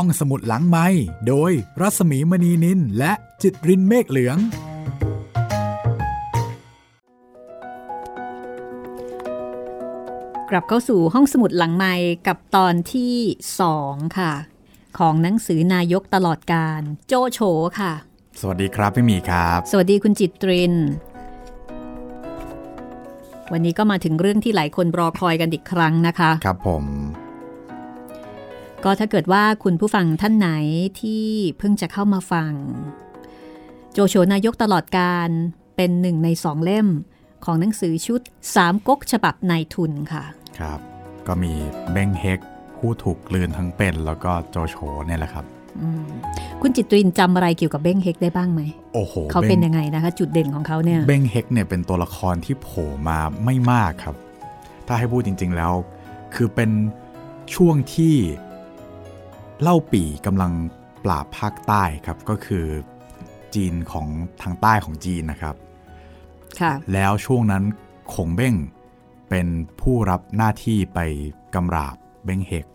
ห้องสมุดหลังไม้โดยรัสมีมณีนินและจิตรินเมฆเหลือง กลับเข้าสู่ห้องสมุดหลังไม้กับตอนที่สองค่ะ ของหนังสือนายกตลอดการโจโฉค่ะ สวัสดีครับพี่หมีครับ สวัสดีคุณจิตริน วันนี้ก็มาถึงเรื่องที่หลายคนรอคอยกันอีกครั้งนะคะ ครับผม ก็ถ้าเกิดว่าคุณผู้ฟังท่านไหนที่เพิ่งจะเข้ามาฟัง โจโฉนายกตลอดการเป็นหนึ่งในสองเล่มของหนังสือชุดสามก๊กฉบับนายทุนค่ะ ครับ ก็มีเบ้งเฮกผู้ถูกกลืนทั้งเป็น แล้วก็โจโฉเนี่ยแหละครับอืมคุณจิตรินจำอะไรเกี่ยวกับเบ้งเฮกได้บ้างไหมโอ้โหเขาเป็นบ้ยังไงนะคะ จุดเด่นของเขาเนี่ยเบ้งเฮกเนี่ยเป็นตัวละครที่โผล่มาไม่มากครับ ถ้าให้พูดจริง ๆแล้ว คือเป็นช่วงที่ เล่าปี่กำลังปราบภาคใต้ครับก็คือจีนของทางใต้ของจีนนะครับค่ะแล้วช่วงนั้นขงเบ้งเป็นผู้รับหน้าที่ไปกำราบเบ้งเฮก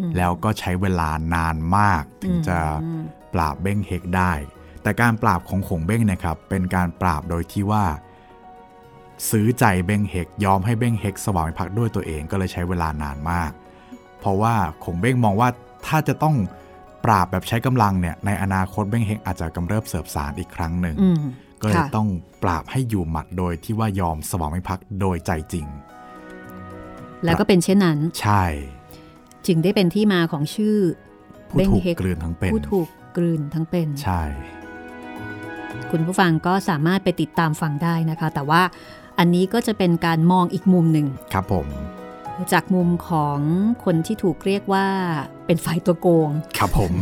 อืมแล้วก็ใช้เวลานานมากถึงจะอืมปราบเบ้งเฮกได้ แต่การปราบของขงเบ้งเนะครับ เป็นการปราบโดยที่ว่า ซื้อใจเบ้งเฮกยอมให้เบ้งเฮกสวามิภักดิ์ด้วยตัวเองก็เลยใช้เวลานานมาก เพราะว่าขงเบ้งมองว่า ถ้าจะต้องปราบแบบใช้กำลังเนี่ยในอนาคตเบ้งเฮกอาจจะกำเริบเสบสารอีกครั้งหนึ่งอืมก็เลยค่ะต้องปราบให้อยู่หมัดโดยที่ว่ายอมสวามิภักดิ์โดยใจจริง แล้วก็เป็นเช่นนั้น ใช่ จึงได้เป็นที่มาของชื่อผู้เบ้งถูกเฮกกลืนทั้งเป็นผู้ถูกกลืนทั้งเป็น ใช่ คุณผู้ฟังก็สามารถไปติดตามฟังได้นะคะ แต่ว่าอันนี้ก็จะเป็นการมองอีกมุมหนึ่งครับผม จากมุมของคนที่ถูกเรียกว่าเป็นฝ่ายตัวโกง ครับผม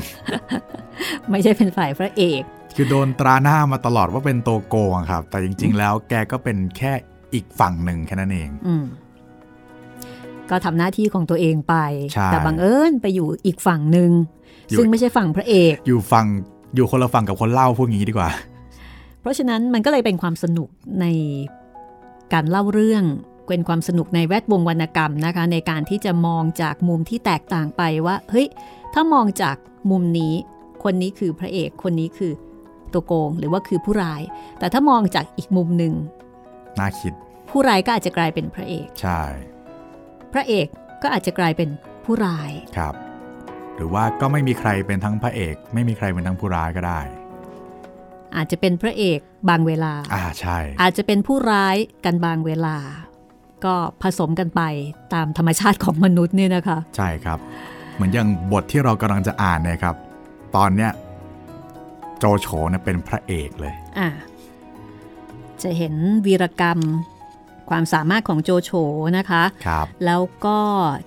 ไม่ใช่เป็นฝ่ายพระเอก คือโดนตราหน้ามาตลอดว่าเป็นตัวโกงครับ แต่จริง ๆ แล้วแกก็เป็นแค่อีกฝั่งหนึ่งแค่นั้นเองอืมก็ทำหน้าที่ของตัวเองไปใช่แต่บังเอิญไปอยู่อีกฝั่งหนึ่งอยู่ซึ่งไม่ใช่ฝั่งพระเอก อยู่ฝั่งอยู่คนละฝั่งกับคนเล่าพูดงี้ดีกว่า เพราะฉะนั้นมันก็เลยเป็นความสนุกในการเล่าเรื่อง เป็นความสนุกในแวดวงวรรณกรรมนะคะ ในการที่จะมองจากมุมที่แตกต่างไปว่าเฮ้ยถ้ามองจากมุมนี้ คนนี้คือพระเอกคนนี้คือตัวโกงหรือว่าคือผู้ร้าย แต่ถ้ามองจากอีกมุมหนึ่งน่าคิด ผู้ร้ายก็อาจจะกลายเป็นพระเอกใช่ พระเอกก็อาจจะกลายเป็นผู้ร้ายครับ หรือว่าก็ไม่มีใครเป็นทั้งพระเอก ไม่มีใครเป็นทั้งผู้ร้ายก็ได้ อาจจะเป็นพระเอกบางเวลาอ่าใช่ อาจจะเป็นผู้ร้ายกันบางเวลา ก็ผสมกันไปตามธรรมชาติของมนุษย์เนี่ยนะคะ ใช่ครับ เหมือนอย่างบทที่เรากำลังจะอ่านเนี่ยครับ ตอนเนี้ยโจโฉเนี่ยเป็นพระเอกเลยอะจะเห็นวีรกรรมความสามารถของโจโฉนะคะครับแล้วก็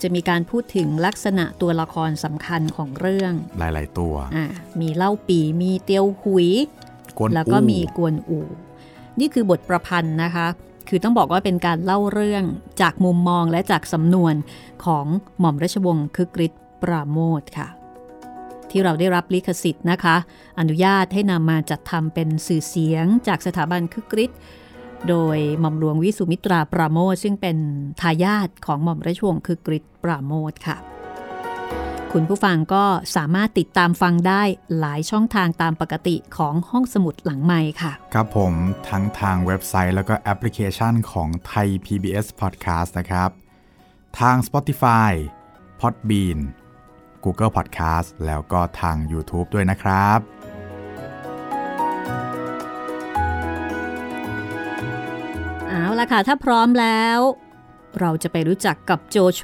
จะมีการพูดถึงลักษณะตัวละครสำคัญของเรื่อง หลาย ๆ ตัวอะมีเล่าปีมีเตียวหุยกวนแล้วก็อู้มีกวนอู นี่คือบทประพันธ์นะคะ คือต้องบอกว่าเป็นการเล่าเรื่องจากมุมมองและจากสำนวนของหม่อมราชวงศ์คึกฤทธิ์ปราโมทค่ะ ที่เราได้รับลิขสิทธิ์นะคะ อนุญาตให้นำมาจัดทำเป็นสื่อเสียงจากสถาบันคึกฤทธิ์โดยหม่อมหลวงวิสุมิตราปราโมทซึ่งเป็นทายาทของหม่อมราชวงศ์คึกฤทธิ์ปราโมทค่ะ คุณผู้ฟังก็สามารถติดตามฟังได้หลายช่องทางตามปกติของห้องสมุดหลังไมค์ค่ะ ครับผมทั้งทางเว็บไซต์แล้วก็แอปพลิเคชันของไทย PBS Podcast นะครับ ทาง Spotify Podbean Google Podcast แล้วก็ทาง YouTube ด้วยนะครับ เอาละค่ะ ถ้าพร้อมแล้ว เราจะไปรู้จักกับโจโฉ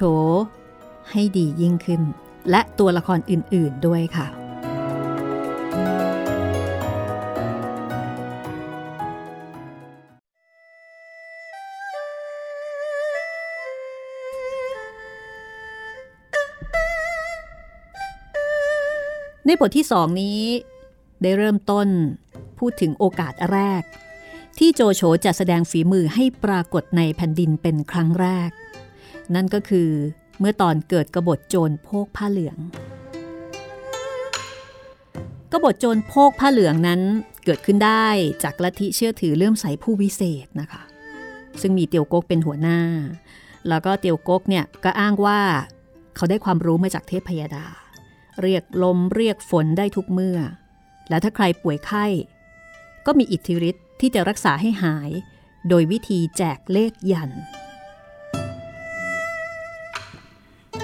ให้ดียิ่งขึ้น และตัวละครอื่น ๆ ด้วยค่ะ ในบทที่สองนี้ ได้เริ่มต้นพูดถึงโอกาสแรก ที่โจโฉจะแสดงฝีมือให้ปรากฏในแผ่นดินเป็นครั้งแรก นั่นก็คือ เมื่อตอนเกิดกบฏโจรโพกผ้าเหลือง กบฏโจรโพกผ้าเหลืองนั้นเกิดขึ้นได้จากลัทธิเชื่อถือเลื่อมใสผู้วิเศษนะคะ ซึ่งมีเตียวกกเป็นหัวหน้า แล้วก็เตียวกกเนี่ยก็อ้างว่าเขาได้ความรู้มาจากเทพพยดา เรียกลมเรียกฝนได้ทุกเมื่อ และถ้าใครป่วยไข้ ก็มีอิทธิฤทธิ์ที่จะรักษาให้หาย โดยวิธีแจกเลขยัน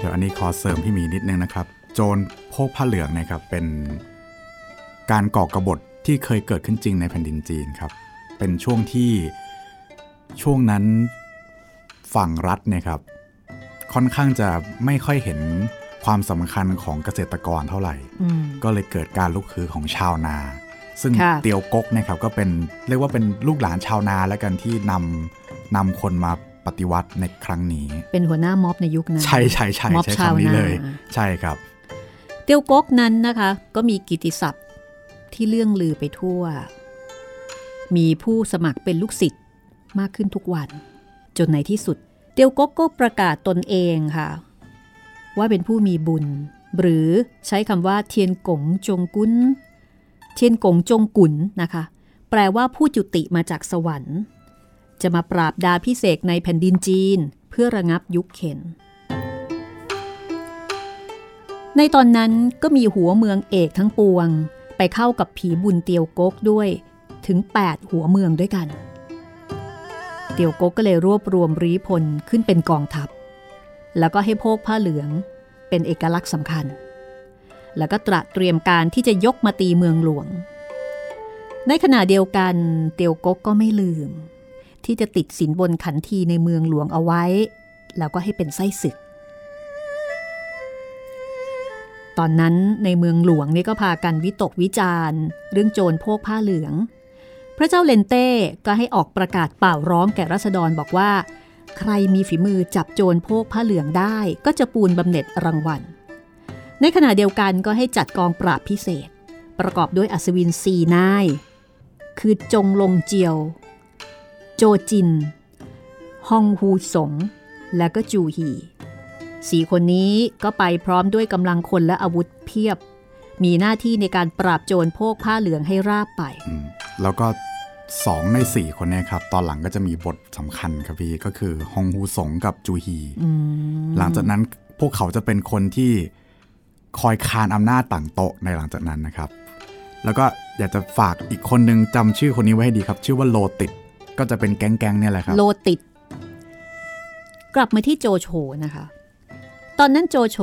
เดี๋ยวอันนี้ขอเสริมพี่หมีนิดนึงนะครับ โจรโพกผ้าเหลืองนะครับเป็นการก่อกระบฏที่เคยเกิดขึ้นจริงในแผ่นดินจีนครับ เป็นช่วงที่ช่วงนั้นฝั่งรัฐเนี่ยครับ ค่อนข้างจะไม่ค่อยเห็นความสำคัญของเกษตรกรเท่าไหร่อืมก็เลยเกิดการลุกคือของชาวนา ซึ่งค่ะเตียวกกเนะครับก็เป็นเรียกว่าเป็นลูกหลานชาวนาแล้วกันที่นำนำคนมา ปฏิวัติในครั้งนี้ เป็นหัวหน้าม็อบในยุคนั้น ใช่ใช่ใช่ม็อบใช้ชาวคำนี้นาเลย ใช่ครับ เตียวก๊กนั้นนะคะ ก็มีกิตติศัพท์ที่เลื่องลือไปทั่ว มีผู้สมัครเป็นลูกศิษย์มากขึ้นทุกวัน จนในที่สุด เตียวก๊กก็ประกาศตนเองค่ะ ว่าเป็นผู้มีบุญ หรือใช้คำว่าเทียนกงจงกุนเทียนกงจงกุนนะคะ แปลว่าผู้จุติมาจากสวรรค์ จะมาปราบดาพิเศษกในแผ่นดินจีน เพื่อระงับยุคเข็น ในตอนนั้นก็มีหัวเมืองเอกทั้งปวง ไปเข้ากับผีบุญเตียวกกด้วยถึง 8 หัวเมืองด้วยกัน เตียวกกก็เลยรวบรวมรีพลขึ้นเป็นกองทัพ แล้วก็ให้โพกผ้าเหลืองเป็นเอกลักษณ์สำคัญ แล้วก็ตระเตรียมการที่จะยกมาตีเมืองหลวง ในขณะเดียวกันเตียวกกก็ไม่ลืม ที่จะติดสินบนขันทีในเมืองหลวงเอาไว้ แล้วก็ให้เป็นไส้ศึก ตอนนั้นในเมืองหลวงนี่ก็พากันวิตกวิจารณ์เรื่องโจรโพกผ้าเหลือง พระเจ้าเลนเต้ก็ให้ออกประกาศเป่าร้องแก่รัษฎรบอกว่า ใครมีฝีมือจับโจรโพกผ้าเหลืองได้ ก็จะปูนบำเหน็จรางวัล ในขณะเดียวกันก็ให้จัดกองปราบพิเศษ ประกอบด้วยอัศวินสีนายคือจงลงเจียว โจจิน ฮองฮูสง และก็จูฮีสี่คนนี้ก็ไปพร้อมด้วยกำลังคนและอาวุธเพียบ มีหน้าที่ในการปราบโจรโพกผ้าเหลืองให้ราบไปอืมแล้วก็สองในสี่คนเนี้ครับ ตอนหลังก็จะมีบทสำคัญครับพี่ก็คือฮองฮูสงกับจูฮี หลังจากนั้นพวกเขาจะเป็นคนที่คอยคานอำนาจต่างโต๊ะในหลังจากนั้นนะครับ แล้วก็อยากจะฝากอีกคนนึงจำชื่อคนนี้ไว้ให้ดีครับ ชื่อว่าโลติด ก็จะเป็นแก๊งๆเนี่ยแหละครับ โลติด กลับมาที่โจโฉนะคะ ตอนนั้นโจโฉ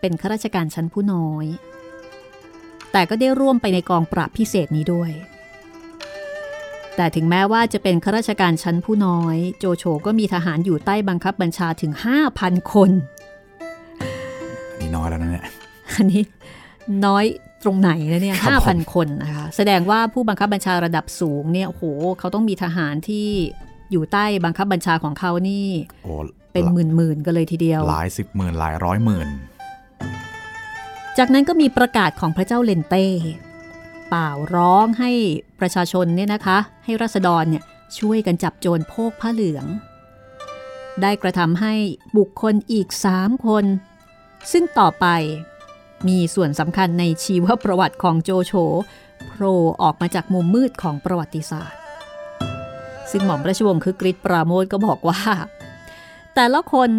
เป็นข้าราชการชั้นผู้น้อย แต่ก็ได้ร่วมไปในกองปราบพิเศษนี้ด้วย แต่ถึงแม้ว่าจะเป็นข้าราชการชั้นผู้น้อย โจโฉก็มีทหารอยู่ใต้บังคับบัญชาถึง 5,000 คน นี่น้อยแล้วนะเนี่ย อันนี้น้อย ตรงไหนนะเนี่ยครับห้าผพันมคนนะคะแสดงว่าผู้บังคับบัญชาระดับสูงเนี่ยโอ้โหเขาต้องมีทหารที่อยู่ใต้บังคับบัญชาของเขานี่โอ้เป็นหมื่นๆกันเลยทีเดียว หลายสิบหมื่นหลายร้อยหมื่น จากนั้นก็มีประกาศของพระเจ้าเลนเต้เป่าร้องให้ประชาชนเนี่ยนะคะ ให้รัษฎรเนี่ยช่วยกันจับโจรโพกผ้าเหลือง ได้กระทำให้บุคคลอีกสามคน ซึ่งต่อไป มีส่วนสำคัญในชีวประวัติของโจโฉโผล่ออกมาจากมุมมืดของประวัติศาสตร์ ซึ่งหม่อมราชวงศ์คือกริชปราโมทก็บอกว่า แต่ละคน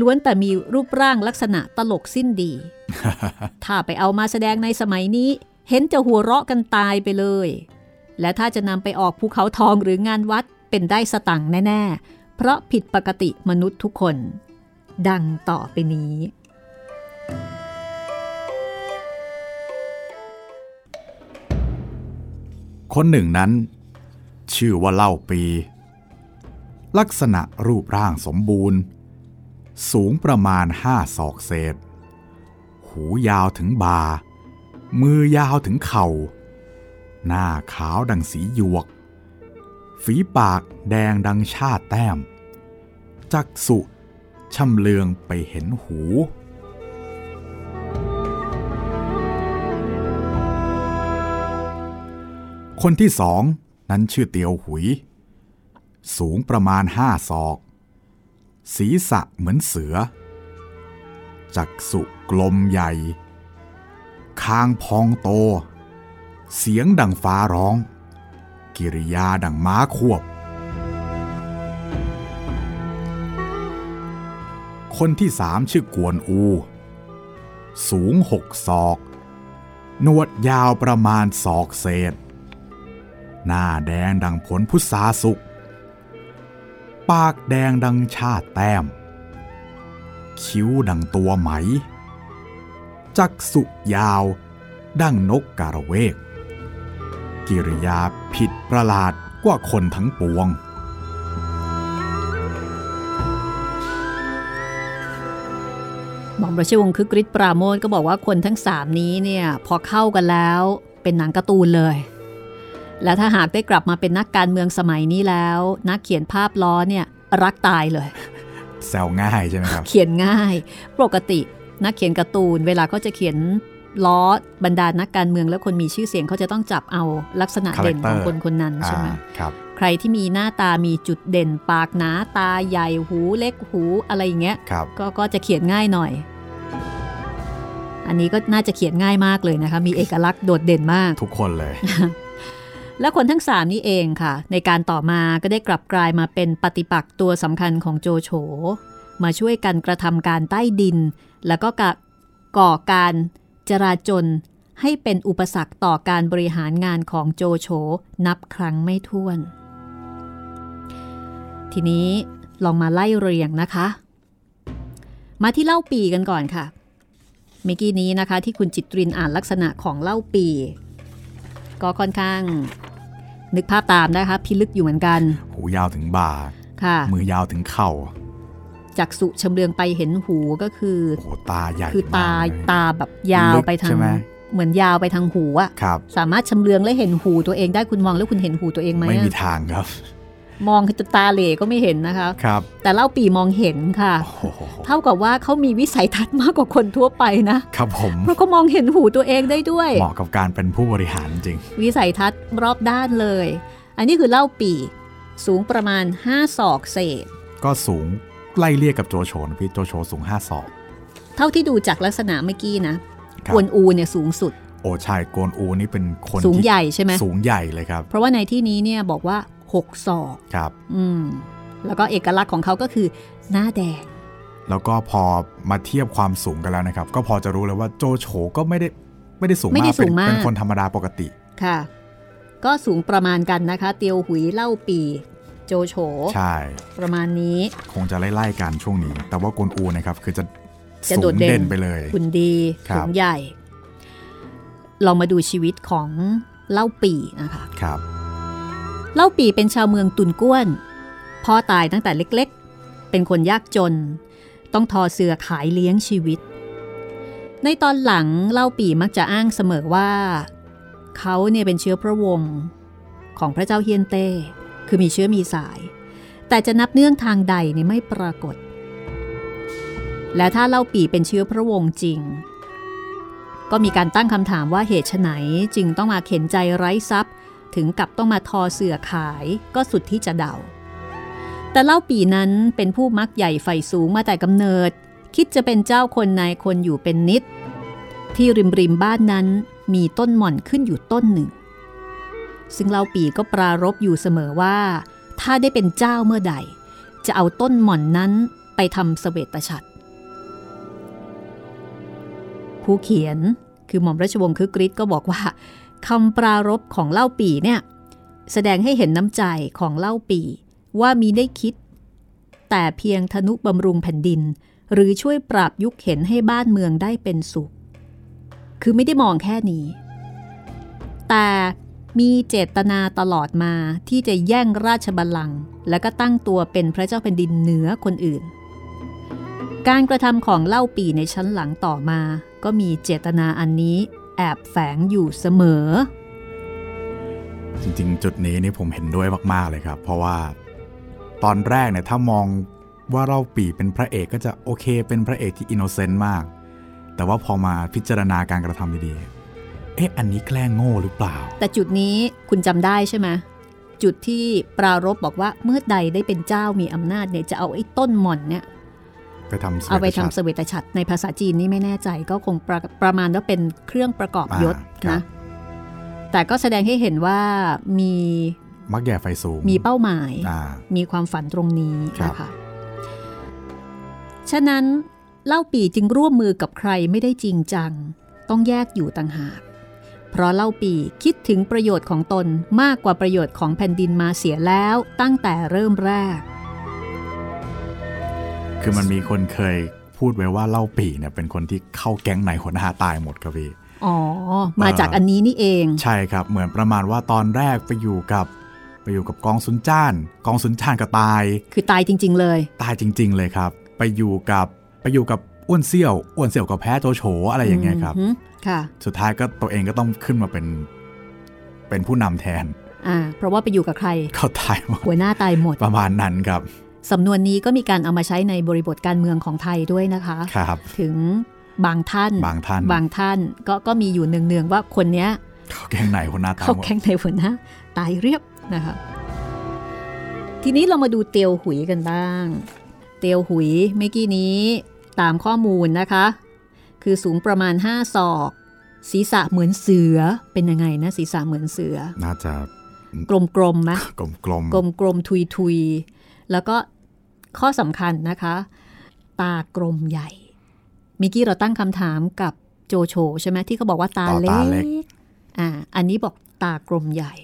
ล้วนแต่มีรูปร่างลักษณะตลกสิ้นดี ถ้าไปเอามาแสดงในสมัยนี้ เห็นจะหัวเราะกันตายไปเลย และถ้าจะนำไปออกภูเขาทองหรืองานวัดเป็นได้สตังค์แน่ ๆ เพราะผิดปกติมนุษย์ทุกคน ดังต่อไปนี้ คนหนึ่งนั้น ชื่อว่าเล่าปี ลักษณะรูปร่างสมบูรณ์ สูงประมาณห้าศอกเศษ หูยาวถึงบามือยาวถึงเข่า หน้าขาวดังสีหยวก ฝีปากแดงดังชาติแต้ม จักสุช่ำเลืองไปเห็นหู คนที่สองนั้นชื่อเตียวหุย สูงประมาณห้าศอก ศีรษะเหมือนเสือ จักสุกลมใหญ่ คางพองโต เสียงดังฟ้าร้อง กิริยาดังม้าควบ คนที่สามชื่อกวนอู สูงหกศอก หนวดยาวประมาณศอกเศษ หน้าแดงดังผลพุทราสุก ปากแดงดังชาติแต้ม คิ้วดังตัวไหม จักสุยาว ดังนกกาละเวก กิริยาผิดประหลาดกว่าคนทั้งปวงหม่อมราชวงศ์คึกฤทธิ์ปราโมทก็บอกว่าคนทั้งสามนี้เนี่ย พอเข้ากันแล้วเป็นหนังการ์ตูนเลย และถ้าหากได้กลับมาเป็นนักการเมืองสมัยนี้แล้ว นักเขียนภาพล้อเนี่ยรักตายเลยแซวง่ายใช่ไหมครับ เขียนง่าย ปกตินักเขียนการ์ตูน เวลาเขาจะเขียนล้อบรรดานักการเมืองและคนมีชื่อเสียงเขาจะต้องจับเอาลักษณะเด่นของ Character คนคนนั้นใช่ไหมอ่าครับ ใครที่มีหน้าตามีจุดเด่นปากหนาตาใหญ่หูเล็กหูอะไรอย่างเงี้ยครับก็ก็จะเขียนง่ายหน่อย อันนี้ก็น่าจะเขียนง่ายมากเลยนะคะ มีเอกลักษณ์โดดเด่นมาก ทุกคนเลย และคนทั้งสามนี้เองค่ะ ในการต่อมาก็ได้กลับกลายมาเป็นปฏิปักษ์ตัวสำคัญของโจโฉ มาช่วยกันกระทำการใต้ดิน แล้วก็ก่อการจราจนให้เป็นอุปสรรคต่อการบริหารงานของโจโฉนับครั้งไม่ถ้วน ทีนี้ลองมาไล่เรียงนะคะ มาที่เล่าปีกันก่อนค่ะ เมื่อกี้นี้นะคะที่คุณจิตรินอ่านลักษณะของเล่าปี ก็ค่อนข้าง นึกภาพตามนะคะพิลึกอยู่เหมือนกัน หูยาวถึงบ่าค่ะ มือยาวถึงเข่าจากสุชำเลืองไปเห็นหูก็คือโอ้โหตาใหญ่คือตามกเลยตาแบบยาวไปทางลึกใช่ไหมเหมือนยาวไปทางหูอะครับสามารถชำเลืองและเห็นหูตัวเองได้คุณมองแล้วคุณเห็นหูตัวเองไหมไม่อะมีทางครับ มองจนตาเหล่ก็ไม่เห็นนะคะครับแต่เล่าปีมองเห็นค่ะโอ้โหเท่ากับว่าเขามีวิสัยทัศน์มากกว่าคนทั่วไปนะครับผมเพราะเขามองเห็นหูตัวเองได้ด้วย เหมาะกับการเป็นผู้บริหารจริง วิสัยทัศน์รอบด้านเลย อันนี้คือเล่าปีสูงประมาณ 5 ศอกเศษ ก็สูงไล่เรียกกับโจโฉนะพี่โจโฉสูง 5 ศอก เท่าที่ดูจากลักษณะเมื่อกี้นะครับกวนอูเนี่ยสูงสุดโอ้ใช่โกนอูนี่เป็นคนสูงที่ใหญ่ใช่ไหมสูงใหญ่เลยครับ เพราะว่าในที่นี้เนี่ยบอกว่า 6ศอกครับอืมแล้วก็เอกลักษณ์ของเขาก็คือหน้าแดง แล้วก็พอมาเทียบความสูงกันแล้วนะครับ ก็พอจะรู้เลยว่าโจโฉก็ไม่ได้ไม่ได้สูงไม่ได้มากเป็นสูงมากเป็นคนธรรมดาปกติค่ะ ก็สูงประมาณกันนะคะ เตียวหุยเล่าปีโจโฉใช่ ประมาณนี้ คงจะไล่ๆกันช่วงนี้ แต่ว่าโกนอูนะครับ คือจะจะสูโดงดเด่นเด่นไปเลยคุณดีครับสูงใหญ่ลองมาดูชีวิตของเล่าปีนะคะครับ เล่าปีเป็นชาวเมืองตุนก้วน พ่อตายตั้งแต่เล็กๆ เป็นคนยากจน ต้องทอเสือขายเลี้ยงชีวิต ในตอนหลังเล่าปีมักจะอ้างเสมอว่า เขาเนี่ยเป็นเชื้อพระวงศ์ของพระเจ้าเฮียนเต้คือมีเชื้อมีสาย แต่จะนับเนื่องทางใดนี่ไม่ปรากฏ และถ้าเล่าปีเป็นเชื้อพระวงศ์จริง ก็มีการตั้งคำถามว่าเหตุไฉนจึงต้องมาเข็นใจไร้ทรัพย์ ถึงกับต้องมาทอเสื่อขายก็สุดที่จะเดา แต่เล่าปีนั้นเป็นผู้มักใหญ่ไฟสูงมาแต่กำเนิด คิดจะเป็นเจ้าคนนายคนอยู่เป็นนิด ที่ริมริมบ้านนั้นมีต้นหม่อนขึ้นอยู่ต้นหนึ่ง ซึ่งเล่าปีก็ปรารบอยู่เสมอว่า ถ้าได้เป็นเจ้าเมื่อใด จะเอาต้นหม่อนนั้นไปทำเสวตฉัตรผู้เขียนคือหม่อมราชวงศ์คึกฤทธิ์ก็บอกว่า คำปรารบของเล่าปีเนี่ยแสดงให้เห็นน้ำใจของเล่าปีว่ามีได้คิด แต่เพียงทนุบำรุงแผ่นดิน หรือช่วยปราบยุคเห็นให้บ้านเมืองได้เป็นสุข คือไม่ได้มองแค่นี้ แต่มีเจตนาตลอดมาที่จะแย่งราชบัลลังก์และก็ตั้งตัวเป็นพระเจ้าแผ่นดินเหนือคนอื่น การกระทำของเล่าปีในชั้นหลังต่อมา ก็มีเจตนาอันนี้ แอบแฝงอยู่เสมอ จริงๆ จุดนี้นี่ผมเห็นด้วยมาก ๆ เลยครับ เพราะว่าตอนแรกเนี่ยถ้ามองว่าเราปีเป็นพระเอกก็จะโอเค เป็นพระเอกที่อินโนเซนต์มาก แต่ว่าพอมาพิจารณาการกระทำดีๆเอ๊ะอันนี้แกล้งโง่หรือเปล่า แต่จุดนี้คุณจำได้ใช่ไหมจุดที่ปรารบบอกว่าเมื่อใดได้เป็นเจ้ามีอำนาจเนี่ยจะเอาไอ้ต้นหม่อนเนี่ย ไปทำสวเอาไปยทำชัดเสวตฉัตรในภาษาจีนนี่ไม่แน่ใจก็คงประประมาณว่าเป็นเครื่องประกอบยศอ่าครับนะแต่ก็แสดงให้เห็นว่ามีมักแย่ไฟสูง มีเป้าหมายอ่ามีความฝันตรงนี้ครับนะคะฉะนั้นเล่าปีจึงร่วมมือกับใครไม่ได้จริงจัง ต้องแยกอยู่ต่างหาก เพราะเล่าปีคิดถึงประโยชน์ของตนมากกว่าประโยชน์ของแผ่นดินมาเสียแล้วตั้งแต่เริ่มแรก คือมันมีคนเคยพูดไว้ว่าเล่าปีเนี่ยเป็นคนที่เข้าแก๊งไหนหัวหน้าตายหมดครับพี่อ๋อ มาจากอันนี้นี่เอง ใช่ครับ เหมือนประมาณว่าตอนแรกไปอยู่กับ ไปอยู่กับกองซุนจ้าน กองซุนจ้านก็ตาย คือตายจริง ๆ เลย ตายจริง ๆ เลยครับ ไปอยู่กับไปอยู่กับอ้วนเซี่ยวอ้วนเซี่ยวก็แพ้โจโฉอะไรอย่างเงี้ยครับอืมค่ะ สุดท้ายก็ตัวเองก็ต้องขึ้นมาเป็น เป็นผู้นำแทน อ่า เพราะว่าไปอยู่กับใครก็ตายหมดหัวหน้าตายหมดประมาณนั้นครับ สำนวนนี้ก็มีการเอามาใช้ในบริบทการเมืองของไทยด้วยนะคะครับถึงบางท่านบางท่านบางท่านก็ก็มีอยู่เนืองๆว่าคนเนี้ยเข้าแก๊งไหนหัวหน้าตายเขาหมดแข่งในหัวหน้าตายเรียบนะคะทีนี้เรามาดูเตียวหุยกันบ้าง เตียวหุยเมื่อกี้นี้ตามข้อมูลนะคะ คือสูงประมาณ 5 ศอก ศีรษะเหมือนเสือเป็นยังไงนะศีรษะเหมือนเสือ น่าจะกลมๆไหมกลมกลมกลมๆทุยๆแล้วก็ ข้อสำคัญนะคะ ตากลมใหญ่ มิกี้เราตั้งคำถามกับโจโฉใช่ไหมที่เขาบอกว่าตาต่อเล็ตาเล็กกอ่าอันนี้บอกตากลมใหญ่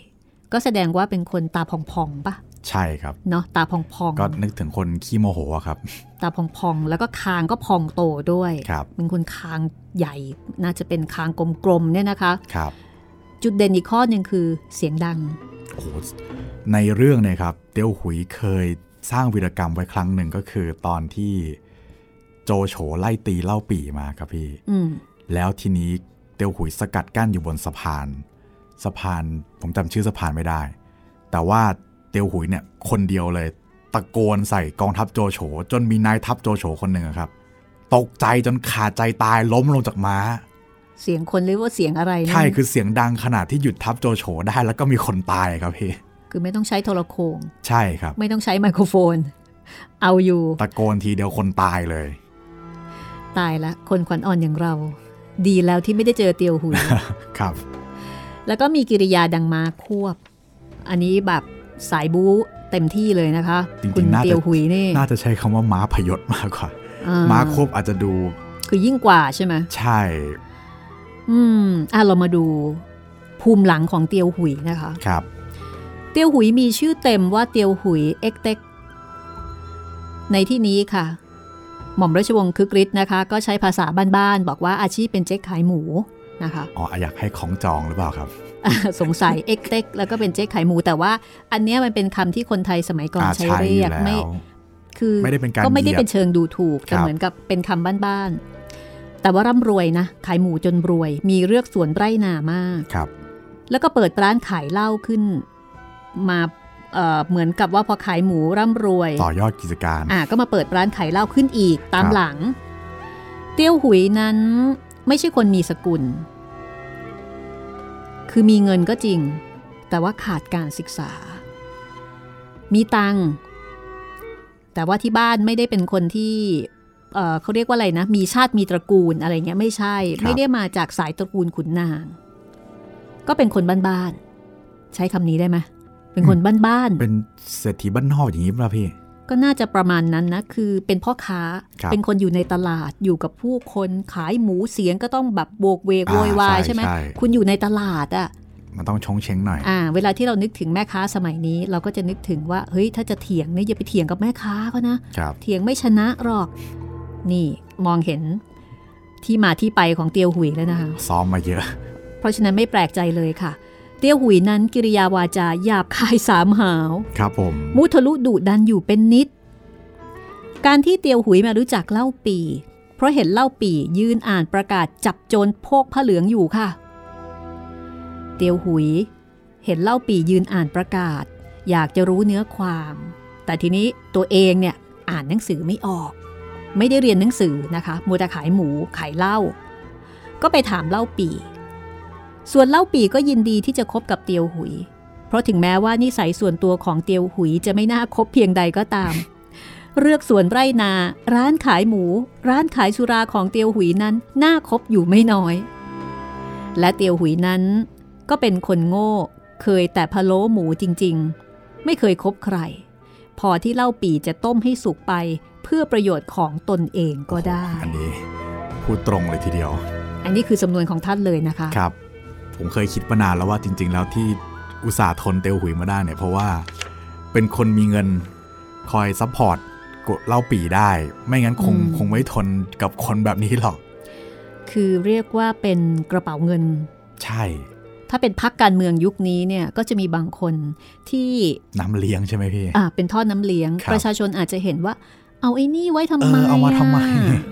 ก็แสดงว่าเป็นคนตาพองๆปะใช่ครับเนาะตาพองก็นึกถึงคนขี้โมโหอะครับๆตาพองๆแล้วก็คางก็พองโตด้วยครับเป็นคนคางใหญ่ น่าจะเป็นคางกลมๆเนี่ยนะคะครับ จุดเด่นอีกข้อหนึ่งคือเสียงดังโอ้โหในเรื่องเนี่ยครับ เตียวหุยเคย สร้างวีรกรรมไว้ครั้งหนึ่งก็คือตอนที่โจโฉไล่ตีเล่าปี่มาครับพี่อืมแล้วทีนี้เตียวหุยสกัดกั้นอยู่บนสะพาน สะพานผมจำชื่อสะพานไม่ได้ แต่ว่าเตียวหุยเนี่ยคนเดียวเลยตะโกนใส่กองทัพโจโฉจนมีนายทัพโจโฉคนหนึ่งอะครับ ตกใจจนขาดใจตายล้มลงจากม้า เสียงคนหรือว่าเสียงอะไรนะใช่คือเสียงดังขนาดที่หยุดทัพโจโฉได้แล้วก็มีคนตายครับพี่ คือไม่ต้องใช้โทรโขงใช่ครับ ไม่ต้องใช้ไมโครโฟน เอาอยู่ ตะโกนทีเดียวคนตายเลย ตายละ คนขวัญอ่อนอย่างเรา ดีแล้วที่ไม่ได้เจอเตียวหุยครับ แล้วก็มีกิริยาดังมาควบ อันนี้แบบสายบู๊เต็มที่เลยนะคะจริงๆคุณน่าจะเตียวหุยนี่ น่าจะใช้คำว่าม้าพยศมากกว่าอ่ม้าควบอาจจะดู คือยิ่งกว่าใช่ไหมใช่ อืมอะเรามาดูภูมิหลังของเตียวหุยนะคะ ครับ เตียวหุยมีชื่อเต็มว่าเตียวหุยเอ็กเต็ก ในที่นี้ค่ะ หม่อมราชวงศ์คึกฤทธิ์นะคะ ก็ใช้ภาษาบ้านๆบอกว่าอาชีพเป็นเจ๊กขายหมูนะคะอ๋ออยากให้ของจองหรือเปล่าครับ สงสัยเอ็กเต็กแล้วก็เป็นเจ๊กขายหมู แต่ว่าอันเนี้ยมันเป็นคำที่คนไทยสมัยก่อนอาใช้ใช้เรียกอยู่แล้วไม่คือไม่ได้เป็นการก็ไม่ได้เหยียดเป็นเชิงดูถูกแต่ครับเหมือนกับเป็นคำบ้านๆแต่ว่าร่ำรวยนะขายหมูจนรวย มีเลือกสวนไร่นามากครับ แล้วก็เปิดร้านขายเหล้าขึ้น มาเอ่อเหมือนกับว่าพอขายหมูร่ำรวย ต่อยอดกิจการอะก็มาเปิดร้านขายเหล้าขึ้นอีกตามครับหลัง เตี้ยวหุยนั้นไม่ใช่คนมีสกุล คือมีเงินก็จริง แต่ว่าขาดการศึกษา มีตังค์แต่ว่าที่บ้านไม่ได้เป็นคนที่เอ่อเขาเรียกว่าอะไรนะ มีชาติมีตระกูลอะไรเงี้ยไม่ใช่ครับไม่ได้มาจากสายตระกูลขุนนาง ก็เป็นคนบ้านๆใช้คำนี้ได้ไหม เป็นคนบ้านๆ เป็นเศรษฐีบ้านนอกอย่างนี้ป่ะพี่ ก็น่าจะประมาณนั้นนะ คือเป็นพ่อค้าครับเป็นคนอยู่ในตลาด อยู่กับผู้คนขายหมูเสียงก็ต้องแบบโบกเวกอ่าโวยวายใช่ใช่ไหมใช่คุณอยู่ในตลาดอะมันต้องชงเชงหน่อย อ่า เวลาที่เรานึกถึงแม่ค้าสมัยนี้ เราก็จะนึกถึงว่า เฮ้ย ถ้าจะเถียงเนี่ยอย่าไปเถียงกับแม่ค้าเขานะครับเถียงไม่ชนะหรอก นี่มองเห็นที่มาที่ไปของเตียวหุยแล้วนะคะ ซ้อมมาเยอะ เพราะฉะนั้นไม่แปลกใจเลยค่ะเตียวหุยนั้นกิริยาวาจาหยาบคายสามหาว ครับผม มุทะลุดุดันอยู่เป็นนิด การที่เตียวหุยมารู้จักเล่าปี เพราะเห็นเล่าปียืนอ่านประกาศจับโจรโพกผ้าเหลืองอยู่ค่ะ เตียวหุย เห็นเล่าปียืนอ่านประกาศ อยากจะรู้เนื้อความ แต่ทีนี้ตัวเองเนี่ยอ่านหนังสือไม่ออก ไม่ได้เรียนหนังสือนะคะมัวแต่ขายหมูขายเหล้าก็ไปถามเล่าปี ส่วนเล่าปีก็ยินดีที่จะคบกับเตียวหุย เพราะถึงแม้ว่านิสัยส่วนตัวของเตียวหุยจะไม่น่าคบเพียงใดก็ตาม เลือกสวนไร่นา ร้านขายหมู ร้านขายสุราของเตียวหุยนั้นน่าคบอยู่ไม่น้อย และเตียวหุยนั้น ก็เป็นคนโง่ เคยแต่พะโล้หมูจริงๆ ไม่เคยคบใคร พอที่เล่าปีจะต้มให้สุกไปเพื่อประโยชน์ของตนเองก็ได้ อันนี้พูดตรงเลยทีเดียว อันนี้คือสำนวนของท่านเลยนะคะ ครับ ผมเคยคิดมานานแล้วว่าจริง ๆ แล้วที่อุตส่าห์ทนเตียวหุยมาได้เนี่ยเพราะว่าเป็นคนมีเงินคอย support เล่าปีได้ ไม่งั้นคงอืมคงไม่ทนกับคนแบบนี้หรอก คือเรียกว่าเป็นกระเป๋าเงิน ใช่ ถ้าเป็นพักการเมืองยุคนี้เนี่ยก็จะมีบางคนที่น้ำเลี้ยงใช่ไหมพี่อ่าเป็นทอดน้ำเลี้ยงครับประชาชนอาจจะเห็นว่า เอาไอ้นี่ไว้ทำไมเออเอามาทำไมอะ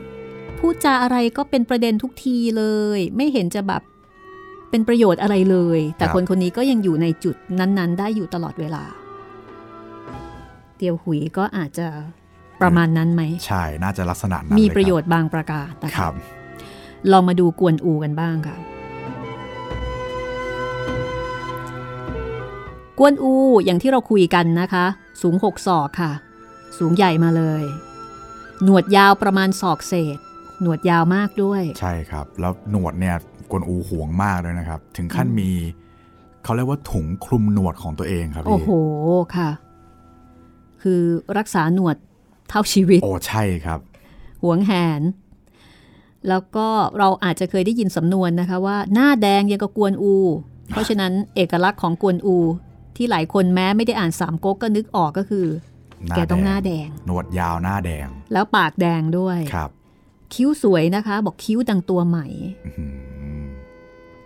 พูดจาอะไรก็เป็นประเด็นทุกทีเลย ไม่เห็นจะแบบ เป็นประโยชน์อะไรเลย แต่คนคนนี้ก็ยังอยู่ในจุดนั้น ๆ ได้อยู่ตลอดเวลา เตียวหุยก็อาจจะประมาณนั้นไหม ใช่ น่าจะลักษณะนั้นมีเลคบประโยชน์บางประการนะคคะรับ ลองมาดูกวนอูกันบ้างค่ะ กวนอูอย่างที่เราคุยกันนะคะ สูงหกศอกค่ะ สูงใหญ่มาเลย หนวดยาวประมาณศอกเศษ หนวดยาวมากด้วย ใช่ครับ แล้วหนวดเนี่ยกวนอูห่วงมากเลยนะครับ ถึงขั้นมีเขาเรียกว่าถุงคลุมหนวดของตัวเองครับโอ้พี่โหค่ะ คือรักษาหนวดเท่าชีวิต โอ้ใช่ครับหวงแหน แล้วก็เราอาจจะเคยได้ยินสำนวนนะคะว่า หน้าแดงยังกับกวนอู เพราะฉะนั้นเอกลักษณ์ของกวนอู ที่หลายคนแม้ไม่ได้อ่านสามก๊กก็นึกออกก็คือแกต้องหน้าแดง หนวดยาวหน้าแดง แล้วปากแดงด้วยครับ คิ้วสวยนะคะ บอกคิ้วดังตัวใหม่อื้อหือ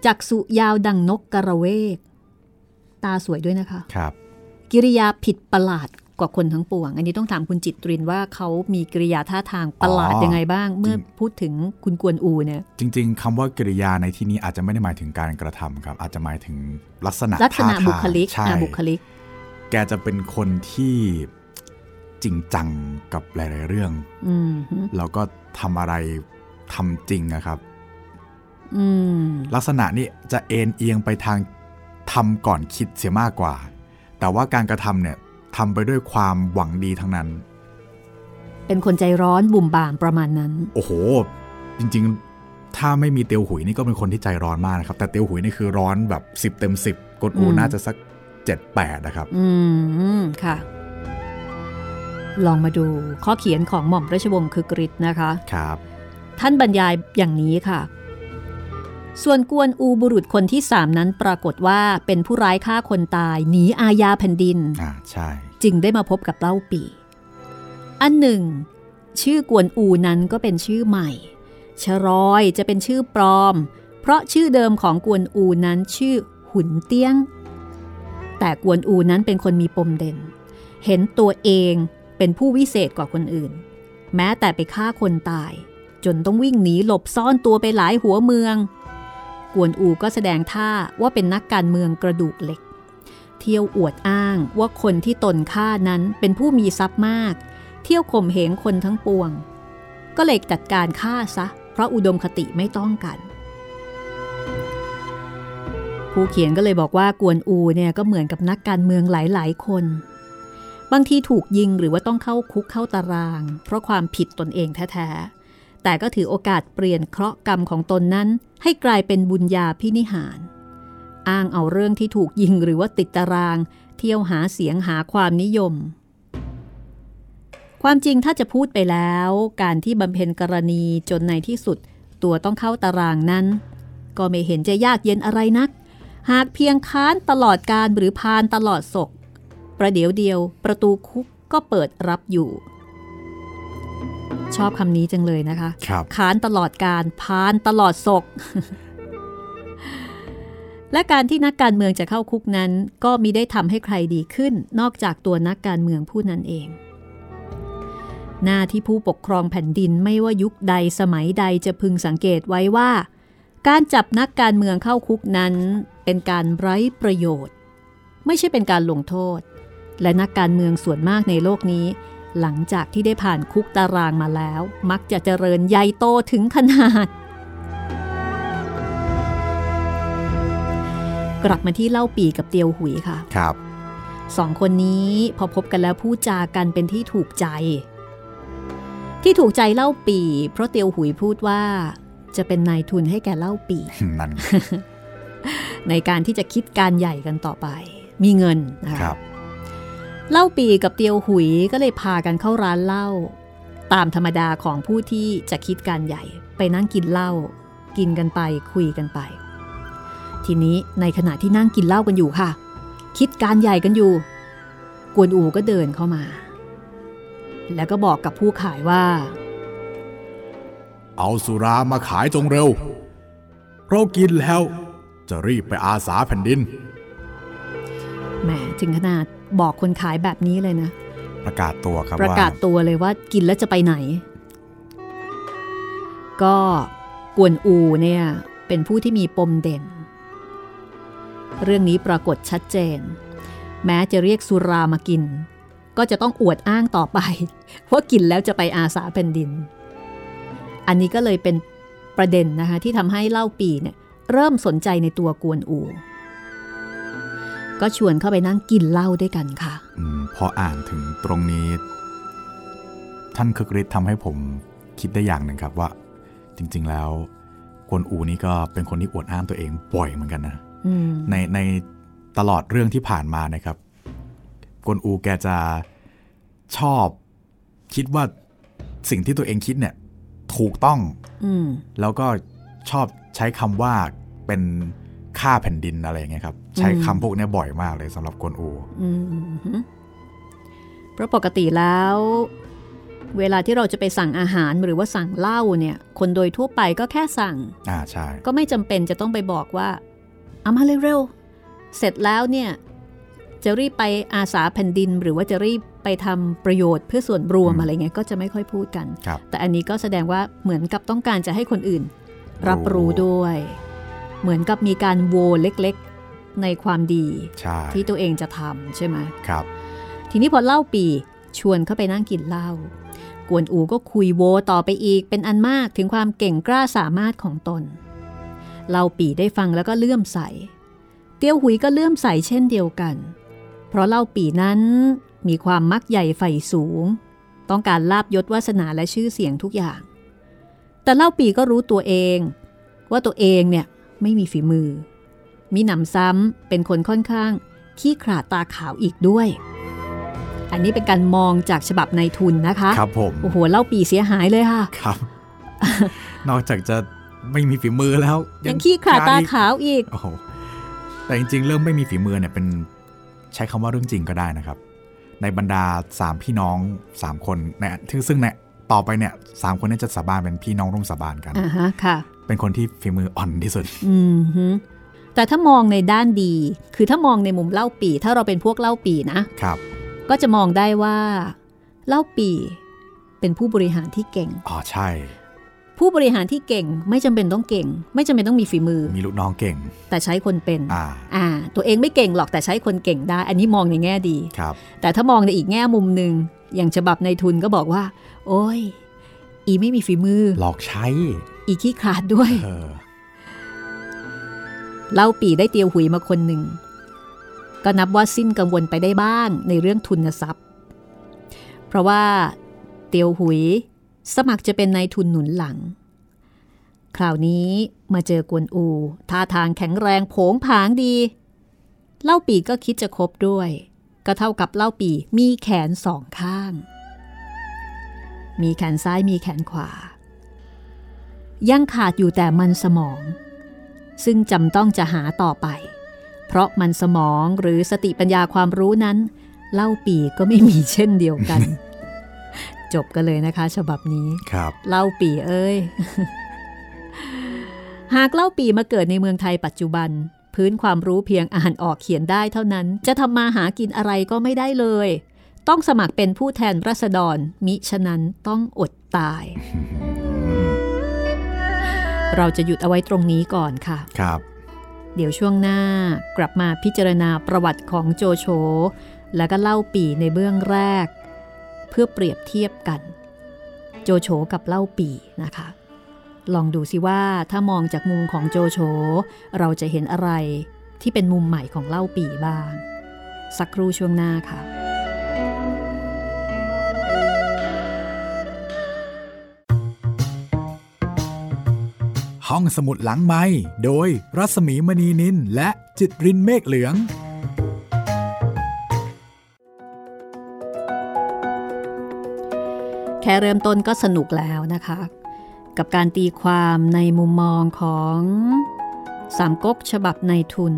จักษุยาวดังนกกระเวก ตาสวยด้วยนะคะครับ กิริยาผิดประหลาดกว่าคนทั้งปวง อันนี้ต้องถามคุณจิตรินว่าเขามีกิริยาท่าทางประหลาดยังไงบ้าง เมื่อพูดถึงคุณกวนอูเนี่ย จริง ๆคำว่ากริยาในที่นี้อาจจะไม่ได้หมายถึงการกระทำครับ อาจจะหมายถึงลักษณะลักษณะท่าทางบุคลิกใช่อะบุคลิก แกจะเป็นคนที่จริงจังกับหลาย ๆ เรื่องอืมฮึแล้วก็ ทำอะไรทำจริงนะครับอืมลักษณะนี้จะเอ็นเอียงไปทางทำก่อนคิดเสียมากกว่า แต่ว่าการกระทำเนี่ยทำไปด้วยความหวังดีทั้งนั้น เป็นคนใจร้อนบุ่มบ่ามประมาณนั้น โอ้โห จริงๆ ถ้าไม่มีเตียวหุยนี่ก็เป็นคนที่ใจร้อนมากนะครับ แต่เตียวหุยนี่คือร้อนแบบ 10 เต็ม 10กดอูอืมน่าจะสัก 7 8 นะครับ อืม ค่ะ ลองมาดูข้อเขียนของหม่อมราชวงศ์คือกริชนะคะครับ ท่านบรรยายอย่างนี้ค่ะ ส่วนกวนอูบุรุษคนที่สามนั้นปรากฏว่าเป็นผู้ร้ายฆ่าคนตายหนีอาญาแผ่นดินอ่าใช่ จึงได้มาพบกับเล่าปี อันหนึ่ง ชื่อกวนอูนั้นก็เป็นชื่อใหม่ ชรอยจะเป็นชื่อปลอม เพราะชื่อเดิมของกวนอูนั้นชื่อหุนเตี้ยง แต่กวนอูนั้นเป็นคนมีปมเด่น เห็นตัวเอง เป็นผู้วิเศษกว่าคนอื่น แม้แต่ไปฆ่าคนตาย จนต้องวิ่งหนีหลบซ่อนตัวไปหลายหัวเมือง กวนอูก็แสดงท่าว่าเป็นนักการเมืองกระดูกเหล็ก เที่ยวอวดอ้างว่าคนที่ตนฆ่านั้นเป็นผู้มีทรัพย์มาก เที่ยวข่มเหงคนทั้งปวง ก็เลยจัดการฆ่าซะ เพราะอุดมคติไม่ต้องกันผู้เขียนก็เลยบอกว่ากวนอูเนี่ยก็เหมือนกับนักการเมืองหลาย ๆ คน บางทีถูกยิงหรือว่าต้องเข้าคุกเข้าตาราง เพราะความผิดตนเองแท้ๆ แต่ก็ถือโอกาสเปลี่ยนเคราะห์กรรมของตนนั้น ให้กลายเป็นบุญญาพินิหาร อ้างเอาเรื่องที่ถูกยิงหรือว่าติดตาราง เที่ยวหาเสียงหาความนิยม ความจริงถ้าจะพูดไปแล้ว การที่บำเพ็ญกรณีจนในที่สุด ตัวต้องเข้าตารางนั้น ก็ไม่เห็นจะยากเย็นอะไรนัก หากเพียงค้านตลอดการหรือพานตลอดศก ประเดี๋ยวเดียวประตูคุกก็เปิดรับอยู่ ชอบคำนี้จังเลยนะคะครับค้านตลอดการพานตลอดศก และการที่นักการเมืองจะเข้าคุกนั้น ก็มิได้ทำให้ใครดีขึ้น นอกจากตัวนักการเมืองผู้นั้นเอง หน้าที่ผู้ปกครองแผ่นดินไม่ว่ายุคใดสมัยใดจะพึงสังเกตไว้ว่า การจับนักการเมืองเข้าคุกนั้น เป็นการไร้ประโยชน์ ไม่ใช่เป็นการลงโทษ และนักการเมืองส่วนมากในโลกนี้ หลังจากที่ได้ผ่านคุกตารางมาแล้ว มักจะเจริญใหญ่โตถึงขนาด กลับมาที่เล่าปีกับเตียวหุยค่ะครับสองคนนี้พอพบกันแล้วพูดจากันเป็นที่ถูกใจ ที่ถูกใจเล่าปี เพราะเตียวหุยพูดว่า จะเป็นนายทุนให้แกเล่าปีนั่นในการที่จะคิดการใหญ่กันต่อไป มีเงินนะคะครับ เล่าปีกับเตียวหุยก็เลยพากันเข้าร้านเหล้าตามธรรมดาของผู้ที่จะคิดการใหญ่ไปนั่งกินเหล้ากินกันไปคุยกันไป ทีนี้ในขณะที่นั่งกินเหล้ากันอยู่ค่ะ คิดการใหญ่กันอยู่ กวนอูก็เดินเข้ามา แล้วก็บอกกับผู้ขายว่า เอาสุรามาขายจงเร็ว เรากินแล้วจะรีบไปอาสาแผ่นดินแหมถึงขนาด บอกคนขายแบบนี้เลยนะ ประกาศตัวครับประว่ากาศตัวเลยว่ากินแล้วจะไปไหน ก็กวนอูเนี่ยเป็นผู้ที่มีปมเด่น เรื่องนี้ปรากฏชัดเจน แม้จะเรียกสุรามากิน ก็จะต้องอวดอ้างต่อไปว่ากินแล้วจะไปอาสาแผ่นดิน อันนี้ก็เลยเป็นประเด็นนะคะที่ทำให้เล่าปีเนี่ยเริ่มสนใจในตัวกวนอู ก็ชวนเข้าไปนั่งกินเหล้าด้วยกันค่ะอมพออ่านถึงตรงนี้ ท่านคึกฤทธิ์ทำให้ผมคิดได้อย่างหนึ่งครับว่า จริง ๆ แล้วกวนอูนี่ก็เป็นคนที่อวดอ้างตัวเองบ่อยเหมือนกันนะอืมในในตลอดเรื่องที่ผ่านมานะครับกวนอูแกจะชอบคิดว่าสิ่งที่ตัวเองคิดเนี่ย ถูกต้องอืมแล้วก็ชอบใช้คำว่าเป็น ค่าแผ่นดินอะไรอย่างเงี้ยครับ ใช้คำพวกเนี้ยบ่อยมากเลยสำหรับกวนอูอืมเพราะปกติแล้ว เวลาที่เราจะไปสั่งอาหารหรือว่าสั่งเหล้าเนี่ย คนโดยทั่วไปก็แค่สั่ง อ่าใช่ ก็ไม่จำเป็นจะต้องไปบอกว่า เอามาเร็วๆเสร็จแล้วเนี่ยจะรีบไปอาสาแผ่นดิน หรือว่าจะรีบไปทำประโยชน์เพื่อส่วนรวมอะไรเงี้ยก็จะไม่ค่อยพูดกันครับแต่อันนี้ก็แสดงว่าเหมือนกับต้องการจะให้คนอื่น รับรู้ด้วย เหมือนกับมีการโวเล็กๆ ในความดีใช่ที่ตัวเองจะทำใช่ไหมครับ ทีนี้พอเล่าปีชวนเข้าไปนั่งกินเหล้ากวนอูก็คุยโวต่อไปอีกเป็นอันมากถึงความเก่งกล้าสามารถของตนเล่าปีได้ฟังแล้วก็เลื่อมใส เตี้ยวหุยก็เลื่อมใสเช่นเดียวกัน เพราะเล่าปีนั้นมีความมักใหญ่ใฝ่สูง ต้องการลาบยศวาสนาและชื่อเสียงทุกอย่าง แต่เล่าปีก็รู้ตัวเอง ว่าตัวเองเนี่ย ไม่มีฝีมือ มีหนำซ้ำเป็นคนค่อนข้างขี้ขลาดตาขาวอีกด้วย อันนี้เป็นการมองจากฉบับนายทุนนะคะครับผมโอ้โหเล่าปีเสียหายเลยค่ะครับ นอกจากจะไม่มีฝีมือแล้ว ยังขี้ขลาดตาอีกขาวอีกโอ้โหแต่จริงๆ เรื่องไม่มีฝีมือเนี่ยเป็นใช้คำว่าเรื่องจริงก็ได้นะครับ ในบรรดาสามพี่น้องสามคนเนี่ยซึ่งซึ่งเนี่ย ต่อไปเนี่ยสามคนเนี้จะสาบานเป็นพี่น้องร่วมสาบานกันอ่าฮะค่ะ เป็นคนที่ฝีมืออ่อนที่สุด อืมฮึแต่ถ้ามองในด้านดี คือถ้ามองในมุมเล่าปี ถ้าเราเป็นพวกเล่าปีนะครับ ก็จะมองได้ว่าเล่าปีเป็นผู้บริหารที่เก่ง อ๋อใช่ ผู้บริหารที่เก่งไม่จำเป็นต้องเก่ง ไม่จำเป็นต้องมีฝีมือ มีลูกน้องเก่ง แต่ใช้คนเป็น อ่า อ่า ตัวเองไม่เก่งหรอกแต่ใช้คนเก่งได้ อันนี้มองในแง่ดี ครับ แต่ถ้ามองในอีกแง่มุมหนึ่ง อย่างฉบับในทุนก็บอกว่า โอ้ย อีไม่มีฝีมือ หลอกใช้ อีขี้ขลาดด้วยเออเล่าปีได้เตียวหุยมาคนหนึ่ง ก็นับว่าสิ้นกังวลไปได้บ้างในเรื่องทุนทรัพย์ เพราะว่าเตียวหุย สมัครจะเป็นนายทุนหนุนหลัง คราวนี้มาเจอกวนอูท่าทางแข็งแรงโผงผางดี เล่าปีก็คิดจะคบด้วย ก็เท่ากับเล่าปีมีแขนสองข้าง มีแขนซ้ายมีแขนขวา ยังขาดอยู่แต่มันสมอง ซึ่งจำต้องจะหาต่อไป เพราะมันสมองหรือสติปัญญาความรู้นั้น เล่าปีก็ไม่มีเช่นเดียวกัน จบกันเลยนะคะ ฉบับนี้ครับ เล่าปีเอ้ยหากเล่าปีมาเกิดในเมืองไทยปัจจุบัน พื้นความรู้เพียงอ่านออกเขียนได้เท่านั้น จะทำมาหากินอะไรก็ไม่ได้เลย ต้องสมัครเป็นผู้แทนรัษฎร มิฉะนั้นต้องอดตาย เราจะหยุดเอาไว้ตรงนี้ก่อนค่ะ ครับ เดี๋ยวช่วงหน้ากลับมาพิจารณาประวัติของโจโฉแล้วก็เล่าปีในเบื้องแรก เพื่อเปรียบเทียบกัน โจโฉกับเล่าปีนะคะ ลองดูสิว่าถ้ามองจากมุมของโจโฉเราจะเห็นอะไรที่เป็นมุมใหม่ของเล่าปีบ้าง สักครู่ช่วงหน้าค่ะ ห้องสมุดหลังไม้โดยรัสมีมณีนินและจิตรินเมฆเหลืองแค่เริ่มต้นก็สนุกแล้วนะคะ กับการตีความในมุมมองของสามก๊กฉบับนายทุน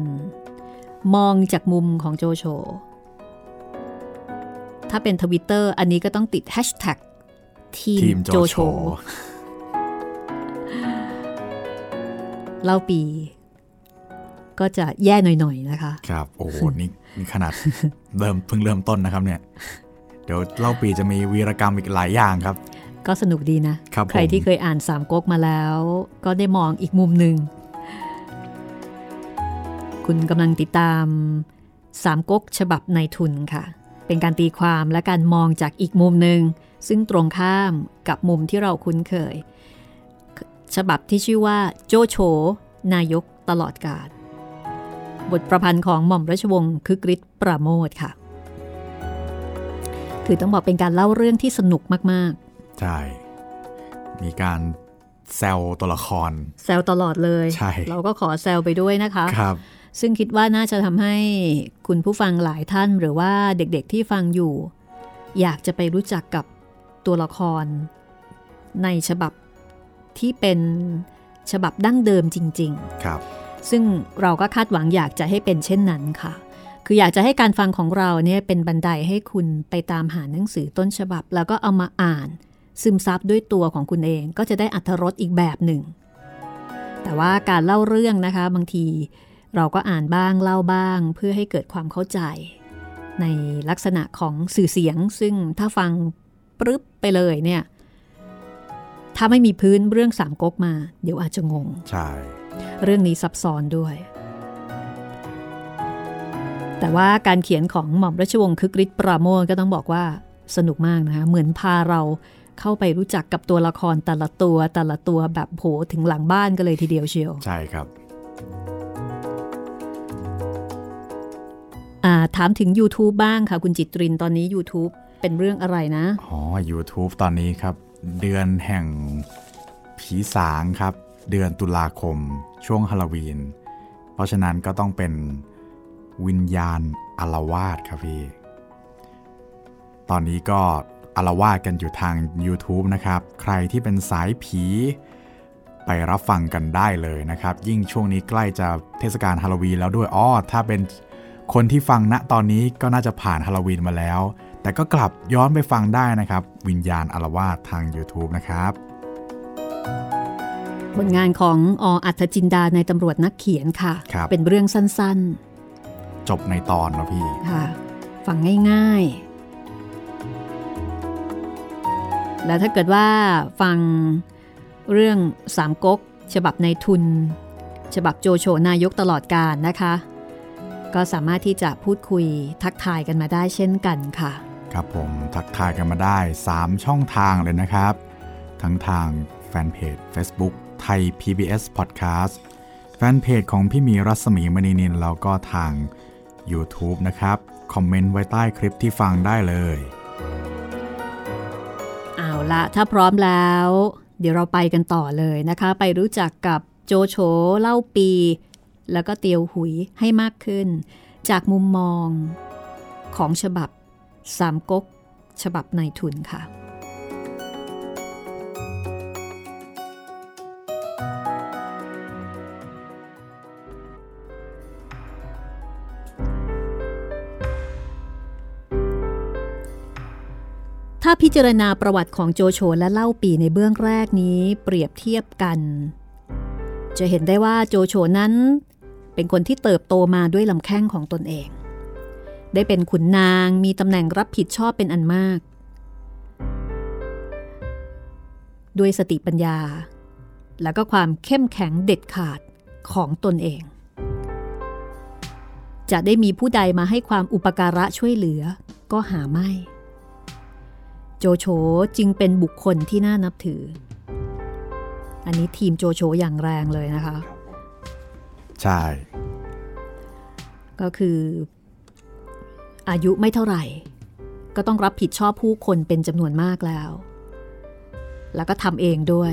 มองจากมุมของโจโฉถ้าเป็นทวิตเตอร์อันนี้ก็ต้องติดแฮชแท็กทีมโจโฉเล่าปี ก็จะแย่หน่อยๆนะคะ ครับ โอ้โหนี่นี่ขนาดเริ่มเพิ่งเริ่มต้นนะครับเนี่ย เดี๋ยวเล่าปีจะมีวีรกรรมอีกหลายอย่างครับ ก็สนุกดีนะครับใครที่เคยอ่านสามก๊กมาแล้ว ก็ได้มองอีกมุมหนึ่ง คุณกำลังติดตามสามก๊กฉบับในทุนค่ะ เป็นการตีความและการมองจากอีกมุมหนึ่ง ซึ่งตรงข้ามกับมุมที่เราคุ้นเคย ฉบับที่ชื่อว่าโจโฉนายกตลอดกาลบทประพันธ์ของหม่อมราชวงศ์คึกฤทธิ์ปราโมทค่ะ คือต้องบอกเป็นการเล่าเรื่องที่สนุกมาก ใช่ มีการแซวตัวละครๆแซวตลอดเลย ใช่ เราก็ขอแซวไปด้วยนะคะ ครับ ซึ่งคิดว่าน่าจะทำให้คุณผู้ฟังหลายท่านหรือว่าเด็กๆที่ฟังอยู่ อยากจะไปรู้จักกับตัวละคร ในฉบับที่เป็นฉบับดั้งเดิมจริงครับๆซึ่งเราก็คาดหวังอยากจะให้เป็นเช่นนั้นค่ะ คืออยากจะให้การฟังของเราเนี่ยเป็นบันไดให้คุณไปตามหาหนังสือต้นฉบับ แล้วก็เอามาอ่าน ซึมซับด้วยตัวของคุณเองก็จะได้อัธรสอีกแบบหนึ่ง แต่ว่าการเล่าเรื่องนะคะ บางทีเราก็อ่านบ้างเล่าบ้าง เพื่อให้เกิดความเข้าใจ ในลักษณะของสื่อเสียง ซึ่งถ้าฟังปรึ๊บไปเลยเนี่ยถ้าไม่มีพื้นเรื่องสามก๊กมา เดี๋ยวอาจจะงง ใช่ เรื่องนี้ซับซ้อนด้วย แต่ว่าการเขียนของหม่อมราชวงศ์คึกฤทธิ์ปราโมทก็ต้องบอกว่าสนุกมากนะคะ เหมือนพาเรา เข้าไปรู้จักกับตัวละครแต่ละตัวแต่ละตัวแบบโผถึงหลังบ้านกันเลยทีเดียวเชียว ใช่ครับอ่าถามถึง YouTube บ้างค่ะ คุณจิตรินตอนนี้ YouTube เป็นเรื่องอะไรนะ อ๋อ YouTube ตอนนี้ครับ เดือนแห่งผีสางครับ เดือนตุลาคม ช่วงฮาโลวีน เพราะฉะนั้นก็ต้องเป็นวิญญาณอารวาสครับพี่ ตอนนี้ก็ อารวาสกันอยู่ทาง YouTube นะครับ ใครที่เป็นสายผี ไปรับฟังกันได้เลยนะครับ ยิ่งช่วงนี้ใกล้จะเทศกาลฮาโลวีนแล้วด้วยอ้อถ้าเป็นคนที่ฟังณตอนนี้ก็น่าจะผ่านฮาโลวีนมาแล้ว แต่ก็กลับย้อนไปฟังได้นะครับ วิญญาณอารวาสทาง YouTube นะครับผลงานของออัธจินดาในตำรวจนักเขียนค่ะครับเป็นเรื่องสั้นจบในตอนแล้วพี่ๆค่ะ ฟังง่ายๆ แล้วถ้าเกิดว่าฟังเรื่องสามก๊กฉบับในทุน ฉบับโจโฉนายกตลอดการนะคะ ก็สามารถที่จะพูดคุยทักทายกันมาได้เช่นกันค่ะ ครับผมทักทายกันมาได้ 3 ช่องทางเลยนะครับ ทั้งทางแฟนเพจ Facebook ไทย PBS Podcast แฟนเพจของพี่มีรัศมีมณีนินแล้วก็ทาง YouTube นะครับ คอมเมนต์ไว้ใต้คลิปที่ฟังได้เลย ละถ้าพร้อมแล้ว เดี๋ยวเราไปกันต่อเลยนะคะ ไปรู้จักกับโจโฉเล่าปี แล้วก็เตียวหุยให้มากขึ้น จากมุมมองของฉบับสามก๊กฉบับในทุนค่ะ ถ้าพิจารณาประวัติของโจโฉและเล่าปีในเบื้องแรกนี้เปรียบเทียบกัน จะเห็นได้ว่าโจโฉนั้น เป็นคนที่เติบโตมาด้วยลำแข้งของตนเอง ได้เป็นขุนนางมีตำแหน่งรับผิดชอบเป็นอันมาก ด้วยสติปัญญา แล้วก็ความเข้มแข็งเด็ดขาดของตนเอง จะได้มีผู้ใดมาให้ความอุปการะช่วยเหลือก็หาไม่ โจโฉจึงเป็นบุคคลที่น่านับถือ อันนี้ทีมโจโฉอย่างแรงเลยนะคะ ใช่ ก็คือ อายุไม่เท่าไหร่ ก็ต้องรับผิดชอบผู้คนเป็นจำนวนมากแล้ว แล้วก็ทำเองด้วย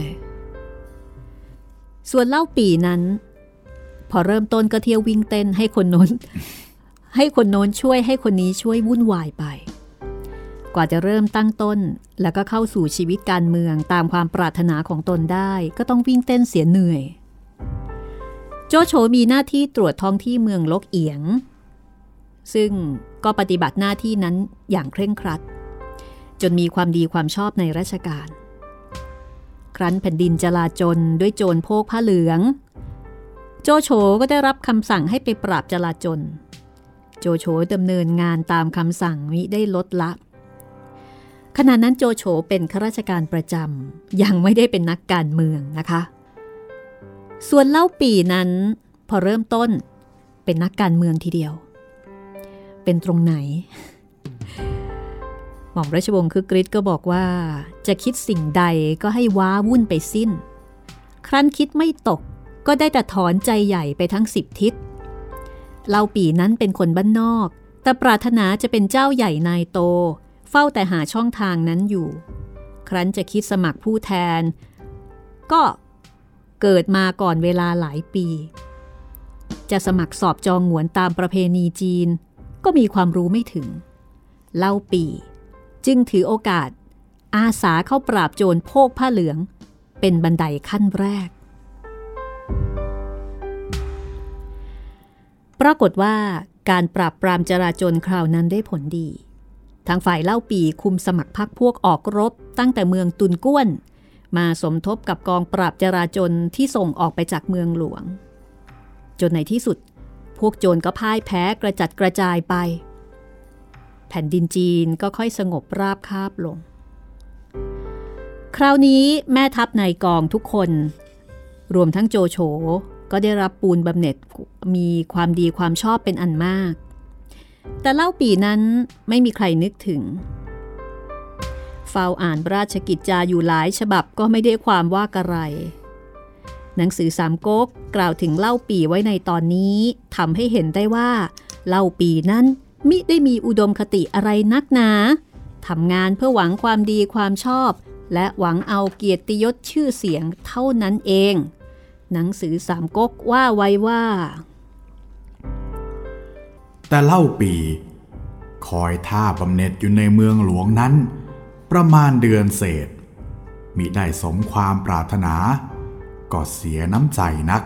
ส่วนเล่าปีนั้น พอเริ่มต้นก็เที่ยววิ่งเต้นให้คนโน้น ให้คนโน้นช่วยให้คนนี้ช่วยวุ่นวายไป กว่าจะเริ่มตั้งต้น แล้วก็เข้าสู่ชีวิตการเมืองตามความปรารถนาของตนได้ ก็ต้องวิ่งเต้นเสียเหนื่อย โจโฉมีหน้าที่ตรวจท้องที่เมืองลกเอียง ซึ่งก็ปฏิบัติหน้าที่นั้นอย่างเคร่งครัด จนมีความดีความชอบในราชการ ครั้นแผ่นดินจลาจลด้วยโจรโพกผ้าเหลือง โจโฉก็ได้รับคำสั่งให้ไปปราบจลาจลโจโฉดำเนินงานตามคำสั่งมิได้ลดละ ขณะนั้นโจโฉเป็นข้าราชการประจำยังไม่ได้เป็นนักการเมืองนะคะ ส่วนเล่าปีนั้น พอเริ่มต้นเป็นนักการเมืองทีเดียว เป็นตรงไหน หม่อมราชวงศ์คือกริชก็บอกว่า จะคิดสิ่งใดก็ให้ว้าวุ่นไปสิ้น ครั้นคิดไม่ตกก็ได้แต่ถอนใจใหญ่ไปทั้งสิบทิศเล่าปีนั้นเป็นคนบ้านนอก แต่ปรารถนาจะเป็นเจ้าใหญ่นายโต เฝ้าแต่หาช่องทางนั้นอยู่ ครั้นจะคิดสมัครผู้แทน ก็เกิดมาก่อนเวลาหลายปี จะสมัครสอบจองหวนตามประเพณีจีน ก็มีความรู้ไม่ถึง เล่าปี จึงถือโอกาส อาสาเข้าปราบโจรโพกผ้าเหลือง เป็นบันไดขั้นแรก ปรากฏว่าการปราบปรามจราจนคราวนั้นได้ผลดี ทางฝ่ายเล่าปีคุมสมัครพรรคพวกออกรบ ตั้งแต่เมืองตุนก้วน มาสมทบกับกองปราบจราจนที่ส่งออกไปจากเมืองหลวง จนในที่สุด พวกโจรก็พ่ายแพ้กระจัดกระจายไป แผ่นดินจีนก็ค่อยสงบราบคาบลง คราวนี้แม่ทัพในกองทุกคน รวมทั้งโจโฉก็ได้รับปูนบำเหน็จมีความดีความชอบเป็นอันมาก แต่เล่าปีนั้นไม่มีใครนึกถึงเฝ้าอ่านราชกิจจาอยู่หลายฉบับก็ไม่ได้ความว่ากระไร หนังสือสามก๊กกล่าวถึงเล่าปีไว้ในตอนนี้ทำให้เห็นได้ว่า เล่าปีนั้นมิได้มีอุดมคติอะไรนักหนาทำงานเพื่อหวังความดีความชอบ และหวังเอาเกียรติยศชื่อเสียงเท่านั้นเอง หนังสือสามก๊กว่าไว้ว่า แต่เล่าปี คอยท่าบำเหน็จอยู่ในเมืองหลวงนั้น ประมาณเดือนเศษ มิได้สมความปรารถนา ก็เสียน้ำใจนัก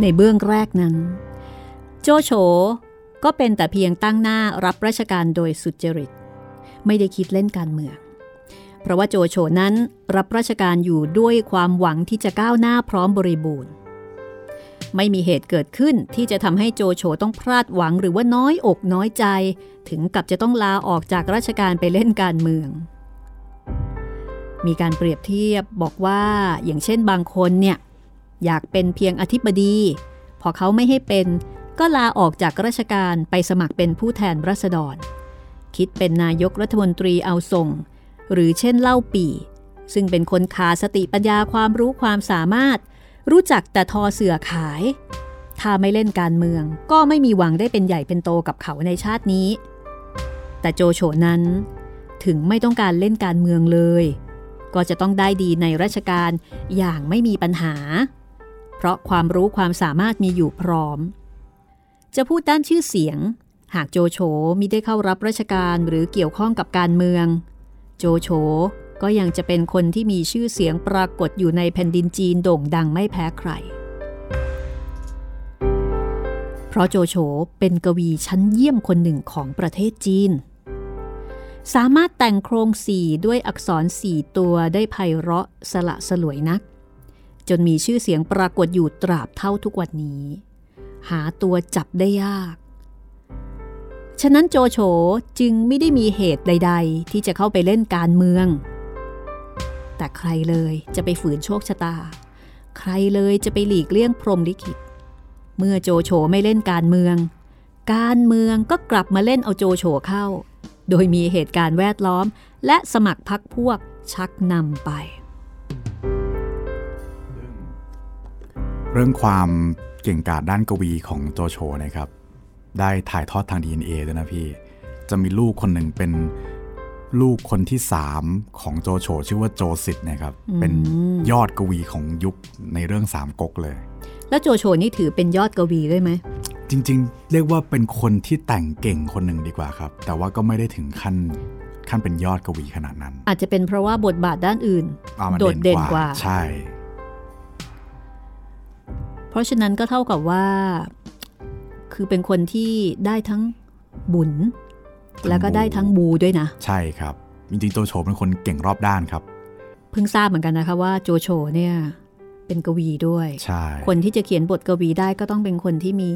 ในเบื้องแรกนั้น โจโฉก็เป็นแต่เพียงตั้งหน้ารับราชการโดยสุจริต ไม่ได้คิดเล่นการเมือง เพราะว่าโจโฉนั้นรับราชการอยู่ด้วยความหวังที่จะก้าวหน้าพร้อมบริบูรณ์ ไม่มีเหตุเกิดขึ้นที่จะทำให้โจโฉต้องพลาดหวังหรือว่าน้อยอกน้อยใจ ถึงกับจะต้องลาออกจากราชการไปเล่นการเมือง มีการเปรียบเทียบบอกว่าอย่างเช่นบางคนเนี่ยอยากเป็นเพียงอธิบดี พอเขาไม่ให้เป็นก็ลาออกจากราชการไปสมัครเป็นผู้แทนรัษฎร คิดเป็นนายกรัฐมนตรีเอาส่ง หรือเช่นเล่าปีซึ่งเป็นคนขาสติปัญญาความรู้ความสามารถ รู้จักแต่ทอเสือขาย ถ้าไม่เล่นการเมืองก็ไม่มีหวังได้เป็นใหญ่เป็นโตกับเขาในชาตินี้ แต่โจโฉนั้นถึงไม่ต้องการเล่นการเมืองเลย ก็จะต้องได้ดีในราชการอย่างไม่มีปัญหา เพราะความรู้ความสามารถมีอยู่พร้อม จะพูดด้านชื่อเสียง หากโจโฉมิได้เข้ารับราชการหรือเกี่ยวข้องกับการเมือง โจโฉก็ยังจะเป็นคนที่มีชื่อเสียงปรากฏอยู่ในแผ่นดินจีนโด่งดังไม่แพ้ใคร เพราะโจโฉเป็นกวีชั้นเยี่ยมคนหนึ่งของประเทศจีน สามารถแต่งโครงสี่ด้วยอักษรสี่ตัวได้ไพเราะสละสลวยนัก จนมีชื่อเสียงปรากฏอยู่ตราบเท่าทุกวันนี้ หาตัวจับได้ยาก ฉะนั้นโจโฉจึงไม่ได้มีเหตุใด ๆ ที่จะเข้าไปเล่นการเมือง แต่ใครเลยจะไปฝืนโชคชะตา ใครเลยจะไปหลีกเลี่ยงพรมลิขิต เมื่อโจโฉไม่เล่นการเมือง การเมืองก็กลับมาเล่นเอาโจโฉเข้า โดยมีเหตุการณ์แวดล้อม และสมัครพักพวกชักนำไป เรื่องความเก่งกาจด้านกวีของโจโฉนะครับ ได้ถ่ายทอดทาง DNA ด้วยนะพี่ จะมีลูกคนหนึ่งเป็นลูกคนที่สามของโจโฉชื่อว่าโจสิทธ์นะครับ เป็นยอดกวีของยุคในเรื่องสามก๊กเลย แล้วโจโฉนี่ถือเป็นยอดกวีด้วยไหม จริง ๆ เรียกว่าเป็นคนที่แต่งเก่งคนหนึ่งดีกว่าครับ แต่ว่าก็ไม่ได้ถึงขั้นขั้นเป็นยอดกวีขนาดนั้น อาจจะเป็นเพราะว่าบทบาทด้านอื่นอ่ามันโดดเด่นกว่า ใช่ เพราะฉะนั้นก็เท่ากับว่า คือเป็นคนที่ได้ทั้งบุญ แล้วก็ได้ทั้งบูด้วยนะ ใช่ครับ จริงๆ โจโฉเป็นคนเก่งรอบด้านครับ เพิ่งทราบเหมือนกันนะคะว่าโจโฉเนี่ยเป็นกวีด้วยใช่คนที่จะเขียนบทกวีได้ก็ต้องเป็นคนที่มี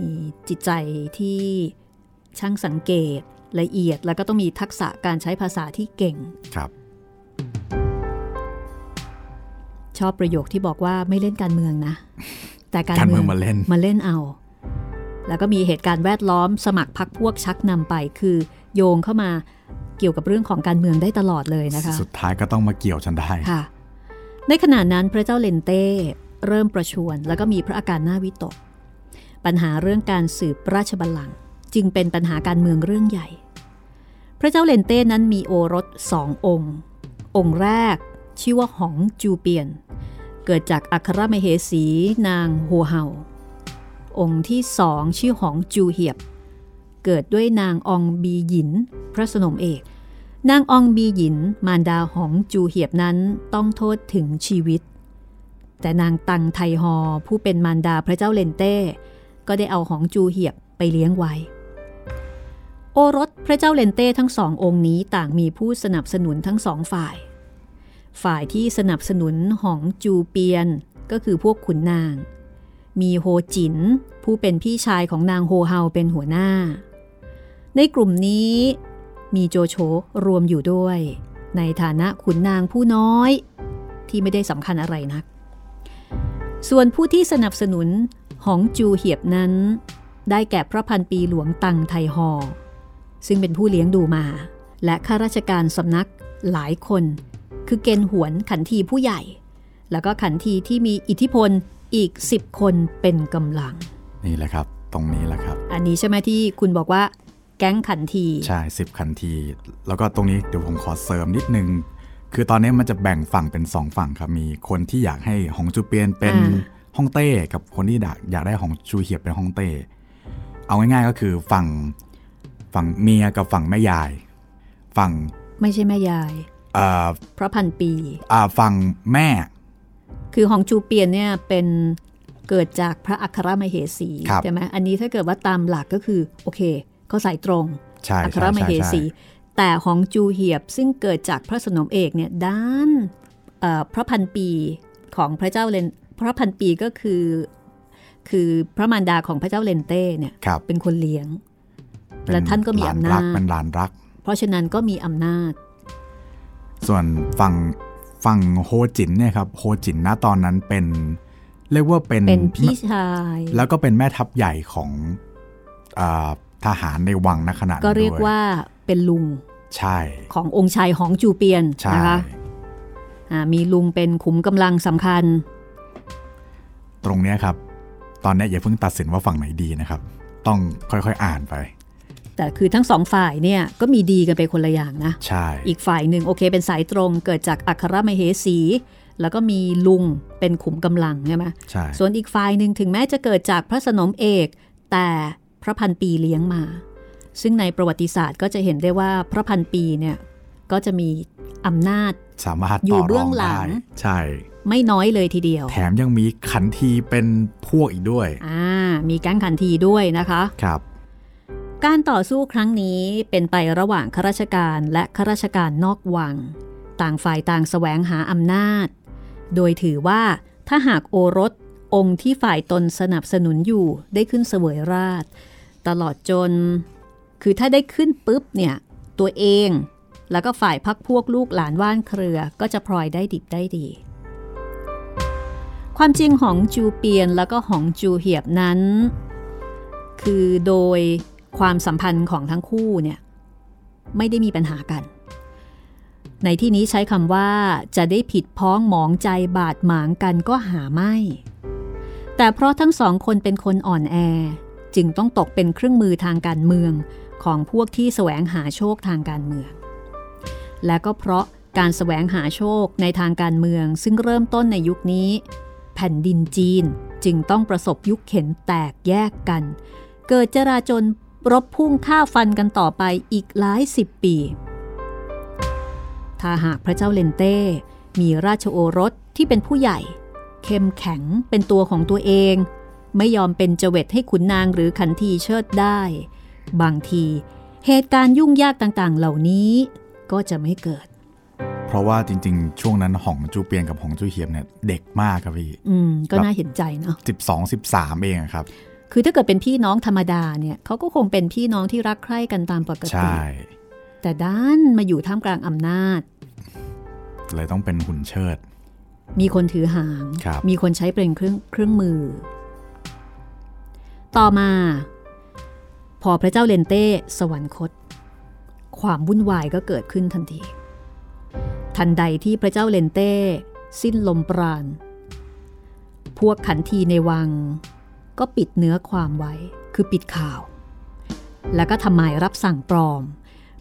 จิตใจที่ช่างสังเกตละเอียด แล้วก็ต้องมีทักษะการใช้ภาษาที่เก่ง ครับ ชอบประโยคที่บอกว่าไม่เล่นการเมืองนะ แต่การการเมืองมาเล่นมาเล่นเอา แล้วก็มีเหตุการณ์แวดล้อมสมัครพักพวกชักนำไป คือโยงเข้ามาเกี่ยวกับเรื่องของการเมืองได้ตลอดเลยนะคะ สุดท้ายก็ต้องมาเกี่ยวฉันได้ค่ะ ในขณะนั้นพระเจ้าเลนเต้เริ่มประชวรแล้วก็มีพระอาการหน้าวิตก ปัญหาเรื่องการสืบราชบัลลังก์จึงเป็นปัญหาการเมืองเรื่องใหญ่ พระเจ้าเลนเต้นั้นมีโอรสสององค์ องค์แรกชื่อว่าหองจูเปียน เกิดจากอัครมเหสีนางหัวเฮา องค์ที่สองชื่อหองจูเหียบ เกิดด้วยนางองบีหยิน พระสนมเอก นางองบีหยิน มารดาของจูเหียบนั้นต้องโทษถึงชีวิต แต่นางตังไทฮอผู้เป็นมารดาพระเจ้าเลนเต้ ก็ได้เอาของจูเหียบไปเลี้ยงไว้โอรสพระเจ้าเลนเต้ทั้งสององค์นี้ต่างมีผู้สนับสนุนทั้งสองฝ่าย ฝ่ายที่สนับสนุนหองจูเปียนก็คือพวกขุนนาง มีโฮจิน ผู้เป็นพี่ชายของนางโฮเฮาเป็นหัวหน้า ในกลุ่มนี้มีโจโฉรวมอยู่ด้วย ในฐานะขุนนางผู้น้อย ที่ไม่ได้สำคัญอะไรนัก ส่วนผู้ที่สนับสนุนหองจูเหียบนั้น ได้แก่พระพันปีหลวงตังไทฮอซึ่งเป็นผู้เลี้ยงดูมา และข้าราชการสำนักหลายคน คือเกณฑ์หวนขันทีผู้ใหญ่ แล้วก็ขันทีที่มีอิทธิพล อีก 10 คนเป็นกำลัง นี่แหละครับ ตรงนี้แหละครับ อันนี้ใช่ไหมที่คุณบอกว่าแก๊งขันที ใช่สิบคันที แล้วก็ตรงนี้เดี๋ยวผมขอเสริมนิดนึง คือตอนนี้มันจะแบ่งฝั่งเป็นสองฝั่งครับ มีคนที่อยากให้หงจูเปียนเป็นอ่าฮ่องเต้กับคนที่อยากอยากได้หงจูเหียบเป็นฮ่องเต้เอาง่ายๆก็คือฝั่งฝั่งเมียกับฝั่งแม่ยาย ฝั่งไม่ใช่แม่ยายเอ่อเพราะพันปี อ่าฝั่งแม่ คือหองจูเปียนเนี่ยเป็นเกิดจากพระอัครมเหสีครับใช่ไหมอันนี้ถ้าเกิดว่าตามหลักก็คือโอเคเขาใส่ตรงใช่อัครใช่มใช่เหสีใช่แต่หองจูเหียบซึ่งเกิดจากพระสนมเอกเนี่ยด้านเอ่อพระพันปีของพระเจ้าเลนพระพันปีก็คือ คือพระมารดาของพระเจ้าเลนเต้เนี่ยครับเป็นคนเลี้ยงเป็และท่านก็มีหลอำนารัจเป็นหลานรัก เพราะฉะนั้นก็มีอำนาจ ส่วนฝั่ง ฝั่งโฮจินเนี่ยครับโฮจินณตอนนั้นเป็นเรียกว่าเป็นเป็นพี่ชาย แล้วก็เป็นแม่ทัพใหญ่ของอาทหารในวังณขณะนั้นก็เรียกด้ว่าเป็นลุงใช่ ขององค์ชายหองจูเปียนใช่นะคะอ่ามีลุงเป็นขุมกำลังสำคัญ ตรงเนี้ยครับ ตอนเนี้ยอย่าเพิ่งตัดสินว่าฝั่งไหนดีนะครับ ต้องค่อยๆอ่านไป แต่คือทั้งสองฝ่ายเนี่ยก็มีดีกันไปคนละอย่างนะใช่อีกฝ่ายหนึ่งโอเคเป็นสายตรงเกิดจากอัครมเหสี แล้วก็มีลุงเป็นขุมกำลังใช่ไหมใช่ส่วนอีกฝ่ายหนึ่งถึงแม้จะเกิดจากพระสนมเอก แต่พระพันปีเลี้ยงมา ซึ่งในประวัติศาสตร์ก็จะเห็นได้ว่าพระพันปีเนี่ยก็จะมีอำนาจสามารถอยู่ต่อเบื้รอองงหลัได้งใช่ ไม่น้อยเลยทีเดียว แถมยังมีขันทีเป็นพวกอีกด้วยอ่ามีแก๊งขันทีด้วยนะคะ ครับ การต่อสู้ครั้งนี้เป็นไประหว่างข้าราชการและข้าราชการนอกวัง ต่างฝ่ายต่างแสวงหาอำนาจ โดยถือว่าถ้าหากโอรสองค์ที่ฝ่ายตนสนับสนุนอยู่ได้ขึ้นเสวยราช ตลอดจน คือถ้าได้ขึ้นปุ๊บเนี่ย ตัวเองแล้วก็ฝ่ายพักพวกลูกหลานว่านเครือ ก็จะพลอยได้ดิบได้ดี ความจริงของจูเปียนแล้วก็ของจูเหียบนั้น คือโดย ความสัมพันธ์ของทั้งคู่เนี่ยไม่ได้มีปัญหากัน ในที่นี้ใช้คำว่าจะได้ผิดพ้องหมองใจบาดหมางกันก็หาไม่ แต่เพราะทั้งสองคนเป็นคนอ่อนแอ จึงต้องตกเป็นเครื่องมือทางการเมืองของพวกที่แสวงหาโชคทางการเมือง และก็เพราะการแสวงหาโชคในทางการเมืองซึ่งเริ่มต้นในยุคนี้ แผผ่นดินจีนจึงต้องประสบยุคเข็นแตกแยกกัน เกิดจราจน รบพุ่งฆ่าฟันกันต่อไปอีกหลายสิบปี ถ้าหากพระเจ้าเลนเต้ มีราชโอรสที่เป็นผู้ใหญ่ เข้มแข็งเป็นตัวของตัวเอง ไม่ยอมเป็นเจเวตให้ขุนนางหรือขันทีเชิดได้ บางทีเหตุการณ์ยุ่งยากต่างๆ เหล่านี้ก็จะไม่เกิด เพราะว่าจริง ๆ ช่วงนั้นหองจูเปียนกับหองจูเฮียมเนี่ยเด็กมากครับพี่ อืม ก็น่าเห็นใจเนาะสิบสองสิบสามเองอะครับ คือถ้าเกิดเป็นพี่น้องธรรมดาเนี่ยเขาก็คงเป็นพี่น้องที่รักใคร่กันตามปกใช่ติแต่ด้านมาอยู่ท่ามกลางอำนาจ เลยต้องเป็นหุ่นเชิด มีคนถือหางครับมีคนใช้เป็นเครื่องเครื่องมือ ต่อมา พอพระเจ้าเลนเต้สวรรคต ความวุ่นวายก็เกิดขึ้นทันที ทันใดที่พระเจ้าเลนเต้ สิ้นลมปราณ พวกขันทีในวัง ก็ปิดเนื้อความไว้ คือปิดข่าว แล้วก็ทำหมายรับสั่งปลอม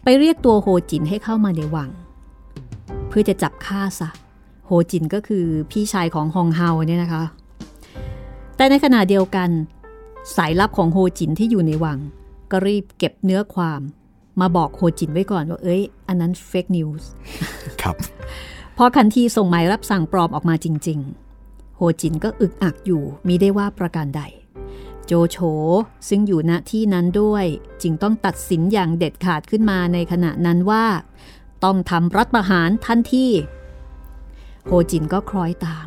ไปเรียกตัวโฮจินให้เข้ามาในวัง เพื่อจะจับฆ่าซะ โฮจินก็คือพี่ชายของฮองเฮาเนี่ยนะคะ แต่ในขณะเดียวกัน สายลับของโฮจินที่อยู่ในวัง ก็รีบเก็บเนื้อความ มาบอกโฮจินไว้ก่อนว่าเอ้ย อันนั้น fake news ครับพอขันทีส่งหมายรับสั่งปลอมออกมาจริง ๆ โฮจินก็อึกอักอยู่มิได้ว่าประการใด โจโฉซึ่งอยู่ณที่นั้นด้วย จึงต้องตัดสินอย่างเด็ดขาดขึ้นมาในขณะนั้นว่า ต้องทำรัฐประหารทันทีโฮจินก็คล้อยตาม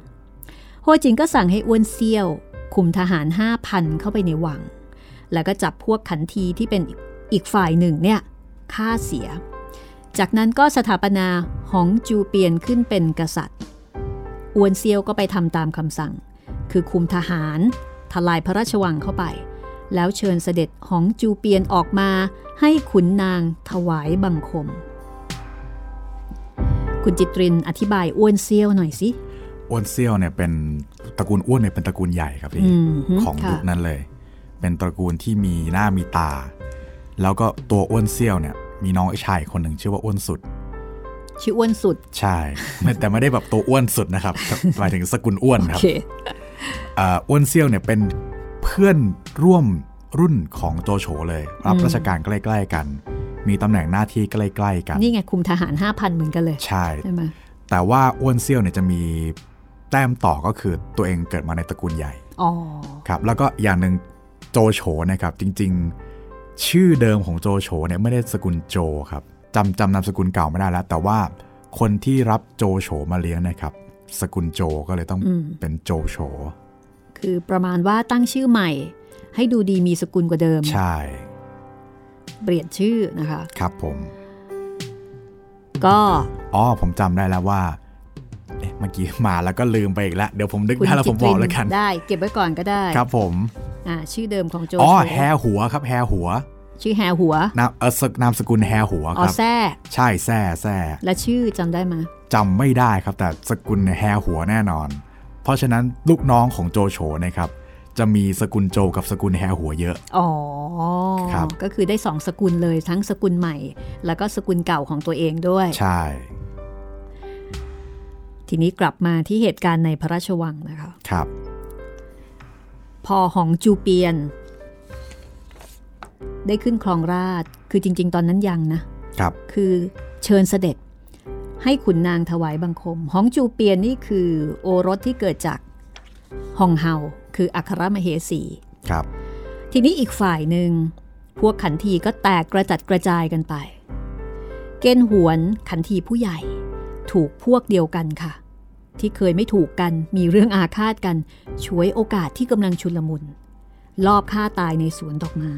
โฮจินก็สั่งให้อ้วนเซียว คุมทหารห้าพันเข้าไปในวัง แล้วก็จับพวกขันทีที่เป็นอีกฝ่ายหนึ่งเนี่ยฆ่าเสีย จากนั้นก็สถาปนาหองจูเปียนขึ้นเป็นกษัตริย์ อวนเซียวก็ไปทำตามคำสั่ง คือคุมทหาร ทลายพระราชวังเข้าไป แล้วเชิญเสด็จหองจูเปียนออกมาให้ขุนนางถวายบังคม คุณจิตรินอธิบายอ้วนเซียวหน่อยสิอ้วนเซี่ยวเนี่ยเป็นตระกูลอ้วนเนี่ยเป็นตระกูลใหญ่ครับพี่อืมฮึของค่ะยุคนั้นเลย เป็นตระกูลที่มีหน้ามีตา แล้วก็ตัวอ้วนเซี่ยวเนี่ย มีน้องชายคนหนึ่งชื่อว่าอ้วนสุดชื่ออ้วนสุด ใช่ไม่แต่ไม่ได้แบบตัวอ้วนสุดนะครับหมายถึงสกุลอ้วนโอครับเค อ่าอ้วนเซี่ยวเนี่ยเป็นเพื่อนร่วมรุ่นของโจโฉเลย รับอืมราชการใกล้ ๆ กัน มีตำแหน่งหน้าที่ใกล้ ๆ กัน นี่ไงคุมทหารห้าพันเหมือนกันเลย ใช่ใช่ไหมแต่ว่าอ้วนเซี่ยวเนี่ยจะมีแต้มต่อก็คือตัวเองเกิดมาในตระกูลใหญ่อ๋อครับ แล้วก็อย่างหนึ่งโจโฉนะครับ จริง ๆ ชื่อเดิมของโจโฉเนี่ยไม่ได้สกุลโจครับจำจำนามสกุลเก่าไม่ได้แล้ว แต่ว่าคนที่รับโจโฉมาเลี้ยงนะครับ สกุลโจก็เลยต้องอืมเป็นโจโฉคือประมาณว่าตั้งชื่อใหม่ ให้ดูดีมีสกุลกว่าเดิม ใช่ เปลี่ยนชื่อนะคะ ครับผม ก็อ๋อผมจำได้แล้วว่าเอ๊ะเมื่อกี้มาแล้วก็ลืมไปอีกแล้ว เดี๋ยวผมนึกคุณได้แล้วผมบอกแล้วกัน ได้ เก็บไว้ก่อนก็ได้ ครับผม อ่า ชื่อเดิมของโจอ๋อโฉแฮหัวครับแฮหัว ชื่อแฮหัวนามเออสนามสกุลแฮหัวอ๋คอรับแซ่ใช่แซ่แซ่และชื่อจำได้ไหมจำไม่ได้ครับแต่สกุลเนี่ยแฮหัวแน่นอน เพราะฉะนั้นลูกน้องของโจโฉนะครับจะมีสกุลโจกับสกุลแฮหัวเยอะ อ๋อ ครับ ก็คือได้สองสกุลเลยทั้งสกุลใหม่ แล้วก็สกุลเก่าของตัวเองด้วย ใช่ ทีนี้กลับมาที่เหตุการณ์ในพระราชวังนะคะ ครับ พอหองจูเปียน ได้ขึ้นครองราชย์คือจริง ๆ ตอนนั้นยังนะครับ คือเชิญเสด็จให้ขุนนางถวายบังคมหองจูเปียนนี่คือโอรสที่เกิดจากฮองเฮาคืออัครมเหสีครับ ทีนี้อีกฝ่ายหนึ่งพวกขันทีก็แตกกระจัดกระจายกันไป เกณฑ์หวนขันทีผู้ใหญ่ ถูกพวกเดียวกันค่ะ ที่เคยไม่ถูกกันมีเรื่องอาฆาตกันช่วยโอกาสที่กำลังชุลมุน ลอบฆ่าตายในสวนดอกไม้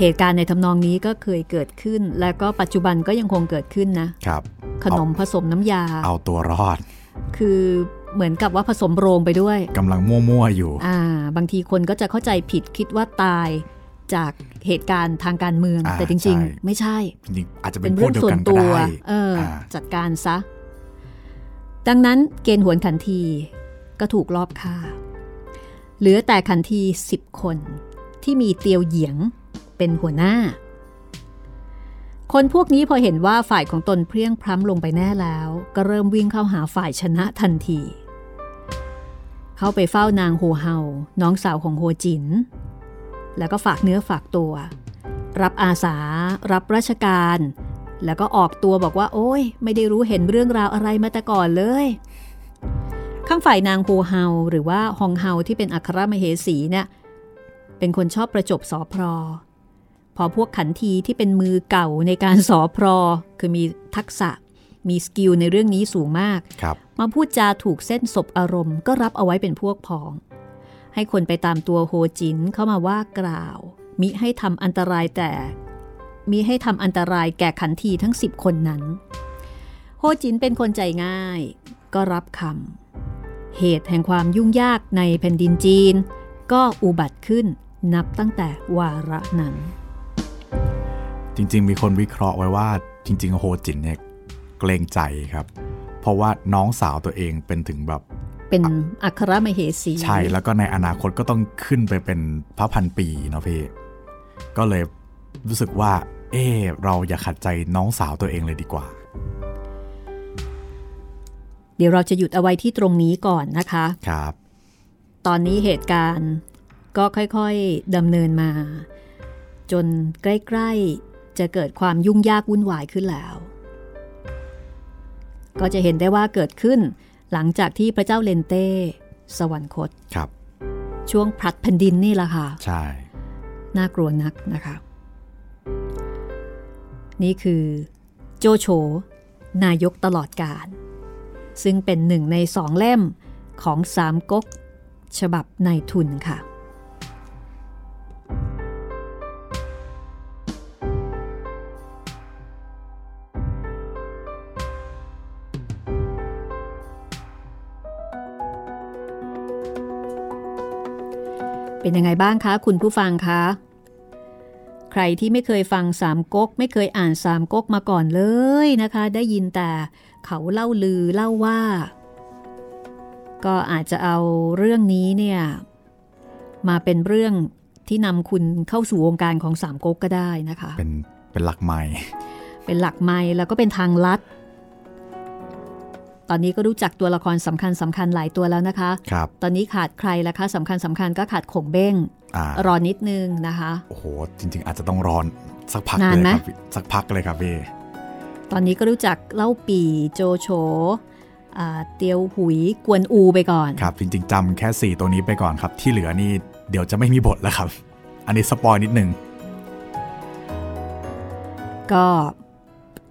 เหตุการณ์ในทำนองนี้ก็เคยเกิดขึ้น และก็ปัจจุบันก็ยังคงเกิดขึ้นนะครับขนมผสมน้ำยา เอาตัวรอด คือเหมือนกับว่าผสมโรงไปด้วยกำลังมั่วๆอยู่อ่าบางทีคนก็จะเข้าใจผิดคิดว่าตายจากเหตุการณ์ทางการเมืองอ่าแต่จริงใช่ๆไม่ใช่จริงๆอาจจะเป็เป็นนพวเรื่กองเดียวส่วนกันก็ตัวได้เอออาจัดการซะ ดังนั้นเกณฑ์หวนขันทีก็ถูกลอบฆ่า เหลือแต่ขันทีสิบคนที่มีเตียวเหยียง เป็นหัวหน้า คนพวกนี้พอเห็นว่าฝ่ายของตนเพลียงพล้ำลงไปแน่แล้ว ก็เริ่มวิ่งเข้าหาฝ่ายชนะทันที เข้าไปเฝ้านางโฮเฮา น้องสาวของโฮจิน แล้วก็ฝากเนื้อฝากตัว รับอาสา รับราชการ แล้วก็ออกตัวบอกว่า โอ้ย ไม่ได้รู้เห็นเรื่องราวอะไรมาแต่ก่อนเลยข้างฝ่ายนางโฮเฮาหรือว่าฮองเฮาที่เป็นอัครมเหสีเนี่ยเป็นคนชอบประจบสอพรอ อพวกขันทีที่เป็นมือเก่าในการสอพรอคือมีทักษะมี skill ในเรื่องนี้สูงมากครับมาพูดจาถูกเส้นศพอารมณ์ก็รับเอาไว้เป็นพวกพ้อง ให้คนไปตามตัวโฮจินเข้ามาว่ากล่าว มิให้ทำอันตรายแต่ มิให้ทำอันตรายแก่ขันทีทั้งสิบคนนั้น โฮจินเป็นคนใจง่าย ก็รับคำเหตุแห่งความยุ่งยากในแผ่นดินจีน ก็อุบัติขึ้นนับตั้งแต่วาระนั้น จริง ๆ มีคนวิเคราะห์ไว้ว่าจริง ๆ โฮจินเนี่ยเกรงใจครับ เพราะว่าน้องสาวตัวเองเป็นถึงแบบ เป็นอัครมเหสี ใช่ แล้วก็ในอนาคตก็ต้องขึ้นไปเป็นพระพันปีเนาะพี่ก็เลยรู้สึกว่า เออเราอย่าขัดใจน้องสาวตัวเองเลยดีกว่า เดี๋ยวเราจะหยุดเอาไว้ที่ตรงนี้ก่อนนะคะครับ ตอนนี้เหตุการณ์ก็ค่อยๆดำเนินมา จนใกล้ๆ จะเกิดความยุ่งยากวุ่นวายขึ้นแล้ว ก็จะเห็นได้ว่าเกิดขึ้นหลังจากที่พระเจ้าเลนเต้สวรรคตครับ ช่วงพลัดแผ่นดินนี่แหละค่ะ ใช่ น่ากลัวนักนะคะ นี่คือโจโฉนายกตลอดการ ซึ่งเป็นหนึ่งในสองเล่มของสามก๊กฉบับนายทุนค่ะ เป็นยังไงบ้างคะคุณผู้ฟังคะ ใครที่ไม่เคยฟังสามก๊ก ไม่เคยอ่านสามก๊กมาก่อนเลยนะคะ ได้ยินแต่เขาเล่าลือเล่าว่า ก็อาจจะเอาเรื่องนี้เนี่ยมาเป็นเรื่องที่นำคุณเข้าสู่วงการของสามก๊กก็ได้นะคะ เป็นเป็นหลักไม้เป็นหลักไม้แล้วก็เป็นทางลัด ตอนนี้ก็รู้จักตัวละครสำคัญสำคัญหลายตัวแล้วนะคะครับตอนนี้ขาดใครล่ะคะสำคัญสำคัญก็ขาดขงเบ้งอ่ารอนิดนึงนะคะ โอ้โห จริง ๆ อาจจะต้องรอนสักพักนานเลยไหมครับพี่สักพักเลยครับพี่ตอนนี้ก็รู้จักเล่าปีโจโฉอ่าเตียวหุยกวนอูไปก่อน ครับ จริงๆจำแค่ 4 ตัวนี้ไปก่อนครับ ที่เหลือนี่เดี๋ยวจะไม่มีบทแล้วครับ อันนี้สปอยนิดนึง ก็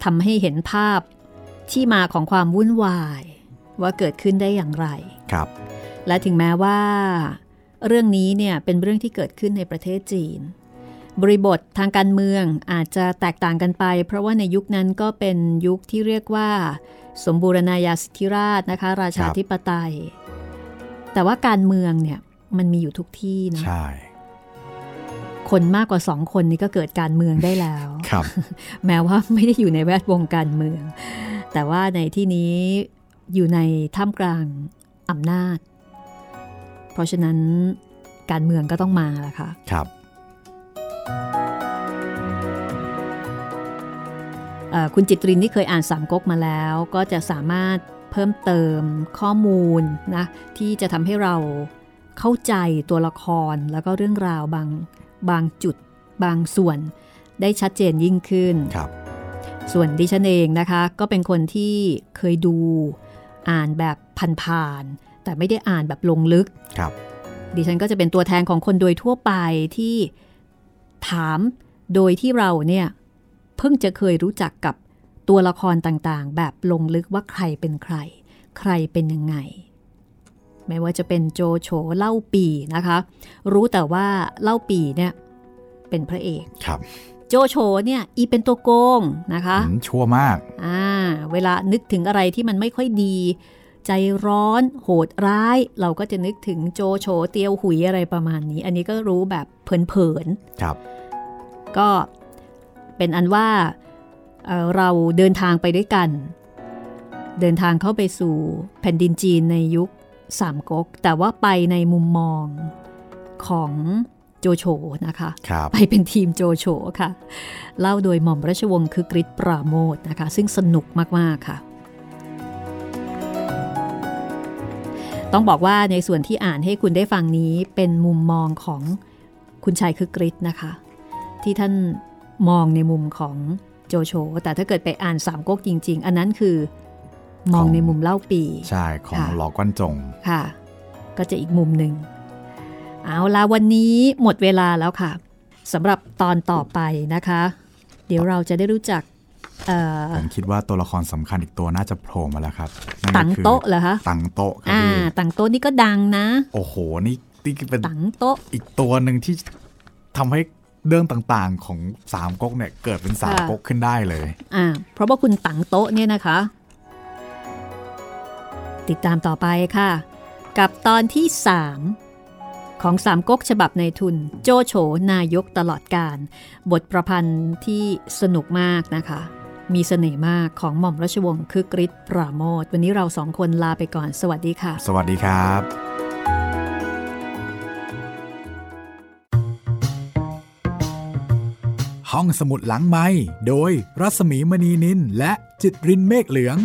ทำให้เห็นภาพ ที่มาของความวุ่นวาย ว่าเกิดขึ้นได้อย่างไรครับ และถึงแม้ว่า เรื่องนี้เนี่ยเป็นเรื่องที่เกิดขึ้นในประเทศจีน บริบททางการเมืองอาจจะแตกต่างกันไป เพราะว่าในยุคนั้นก็เป็นยุคที่เรียกว่า สมบูรณาญาสิทธิราชนะคะ ราชาธิปไตย แต่ว่าการเมืองเนี่ยมันมีอยู่ทุกที่นะใช่คนมากกว่าสองคนนี้ก็เกิดการเมืองได้แล้ว ครับ แม้ว่าไม่ได้อยู่ในแวดวงการเมือง แต่ว่าในที่นี้อยู่ในท่ามกลางอำนาจ เพราะฉะนั้นการเมืองก็ต้องมาละค่ะ ครับเอ่อคุณจิตรินที่เคยอ่านสามก๊กมาแล้ว ก็จะสามารถเพิ่มเติมข้อมูลนะที่จะทำให้เราเข้าใจตัวละครแล้วก็เรื่องราวบางบางจุดบางส่วนได้ชัดเจนยิ่งขึ้นครับ ส่วนดิฉันเองนะคะ ก็เป็นคนที่เคยดูอ่านแบบผ่านๆแต่ไม่ได้อ่านแบบลงลึกครับ ดิฉันก็จะเป็นตัวแทนของคนโดยทั่วไปที่ถามโดยที่เราเนี่ยเพิ่งจะเคยรู้จักกับตัวละครต่างๆ แบบลงลึกว่าใครเป็นใคร ใครเป็นยังไง ไม่ว่าจะเป็นโจโฉเล่าปีนะคะ รู้แต่ว่าเล่าปีเนี่ยเป็นพระเอกครับ โจโฉเนี่ยอีเป็นตัวโกงนะคะอืมชั่วมากอ่าเวลานึกถึงอะไรที่มันไม่ค่อยดี ใจร้อนโหดร้าย เราก็จะนึกถึงโจโฉเตียวหุยอะไรประมาณนี้ อันนี้ก็รู้แบบเผินครับๆก็เป็นอันว่าเอ่อเราเดินทางไปด้วยกัน เดินทางเข้าไปสู่แผ่นดินจีนในยุคสามก๊กแต่ว่าไปในมุมมองของ โจโฉนะคะครับไปเป็นทีมโจโฉค่ะ เล่าโดยหม่อมราชวงศ์คือกริชปราโมทนะคะ ซึ่งสนุกมาก ๆ ค่ะ ต้องบอกว่าในส่วนที่อ่านให้คุณได้ฟังนี้เป็นมุมมองของคุณชายคือกริชนะคะ ที่ท่านมองในมุมของโจโฉแต่ถ้าเกิดไปอ่านสามก๊กจริง ๆ อันนั้นคือมองในมุมเล่าปี ใช่ ของหลอกวันจงค่ะ ก็จะอีกมุมหนึ่ง เอาละวันนี้หมดเวลาแล้วค่ะสำหรับตอนต่อไปนะคะ เดี๋ยวเราจะได้รู้จักผมคิดว่าตัวละครสำคัญอีกตัวน่าจะโผล่มาแล้วครับตังโต๊ะเหรอคะตังโต๊ะอ่าตังโต๊ะนี่ก็ดังนะ โอ้โหนี่นี่เป็นตังโต๊ะอีกตัวหนึ่งที่ทำให้เรื่องต่างๆของสามก๊กเนี่ยเกิดเป็นสามก๊กขึ้นได้เลยอ่าเพราะว่าคุณตังโต๊ะเนี่ยนะคะ ติดตามต่อไปค่ะ กับตอนที่3 ของสามก๊กฉบับในทุน โจโฉนายกตลอดการ บทประพันธ์ที่สนุกมากนะคะ มีเสน่ห์มากของหม่อมราชวงศ์คึกฤทธิ์ปราโมทวันนี้เราสองคนลาไปก่อน สวัสดีค่ะ สวัสดีครับ ห้องสมุดหลังไม้โดยรัสมีมณีนินและจิตรินเมฆเหลือง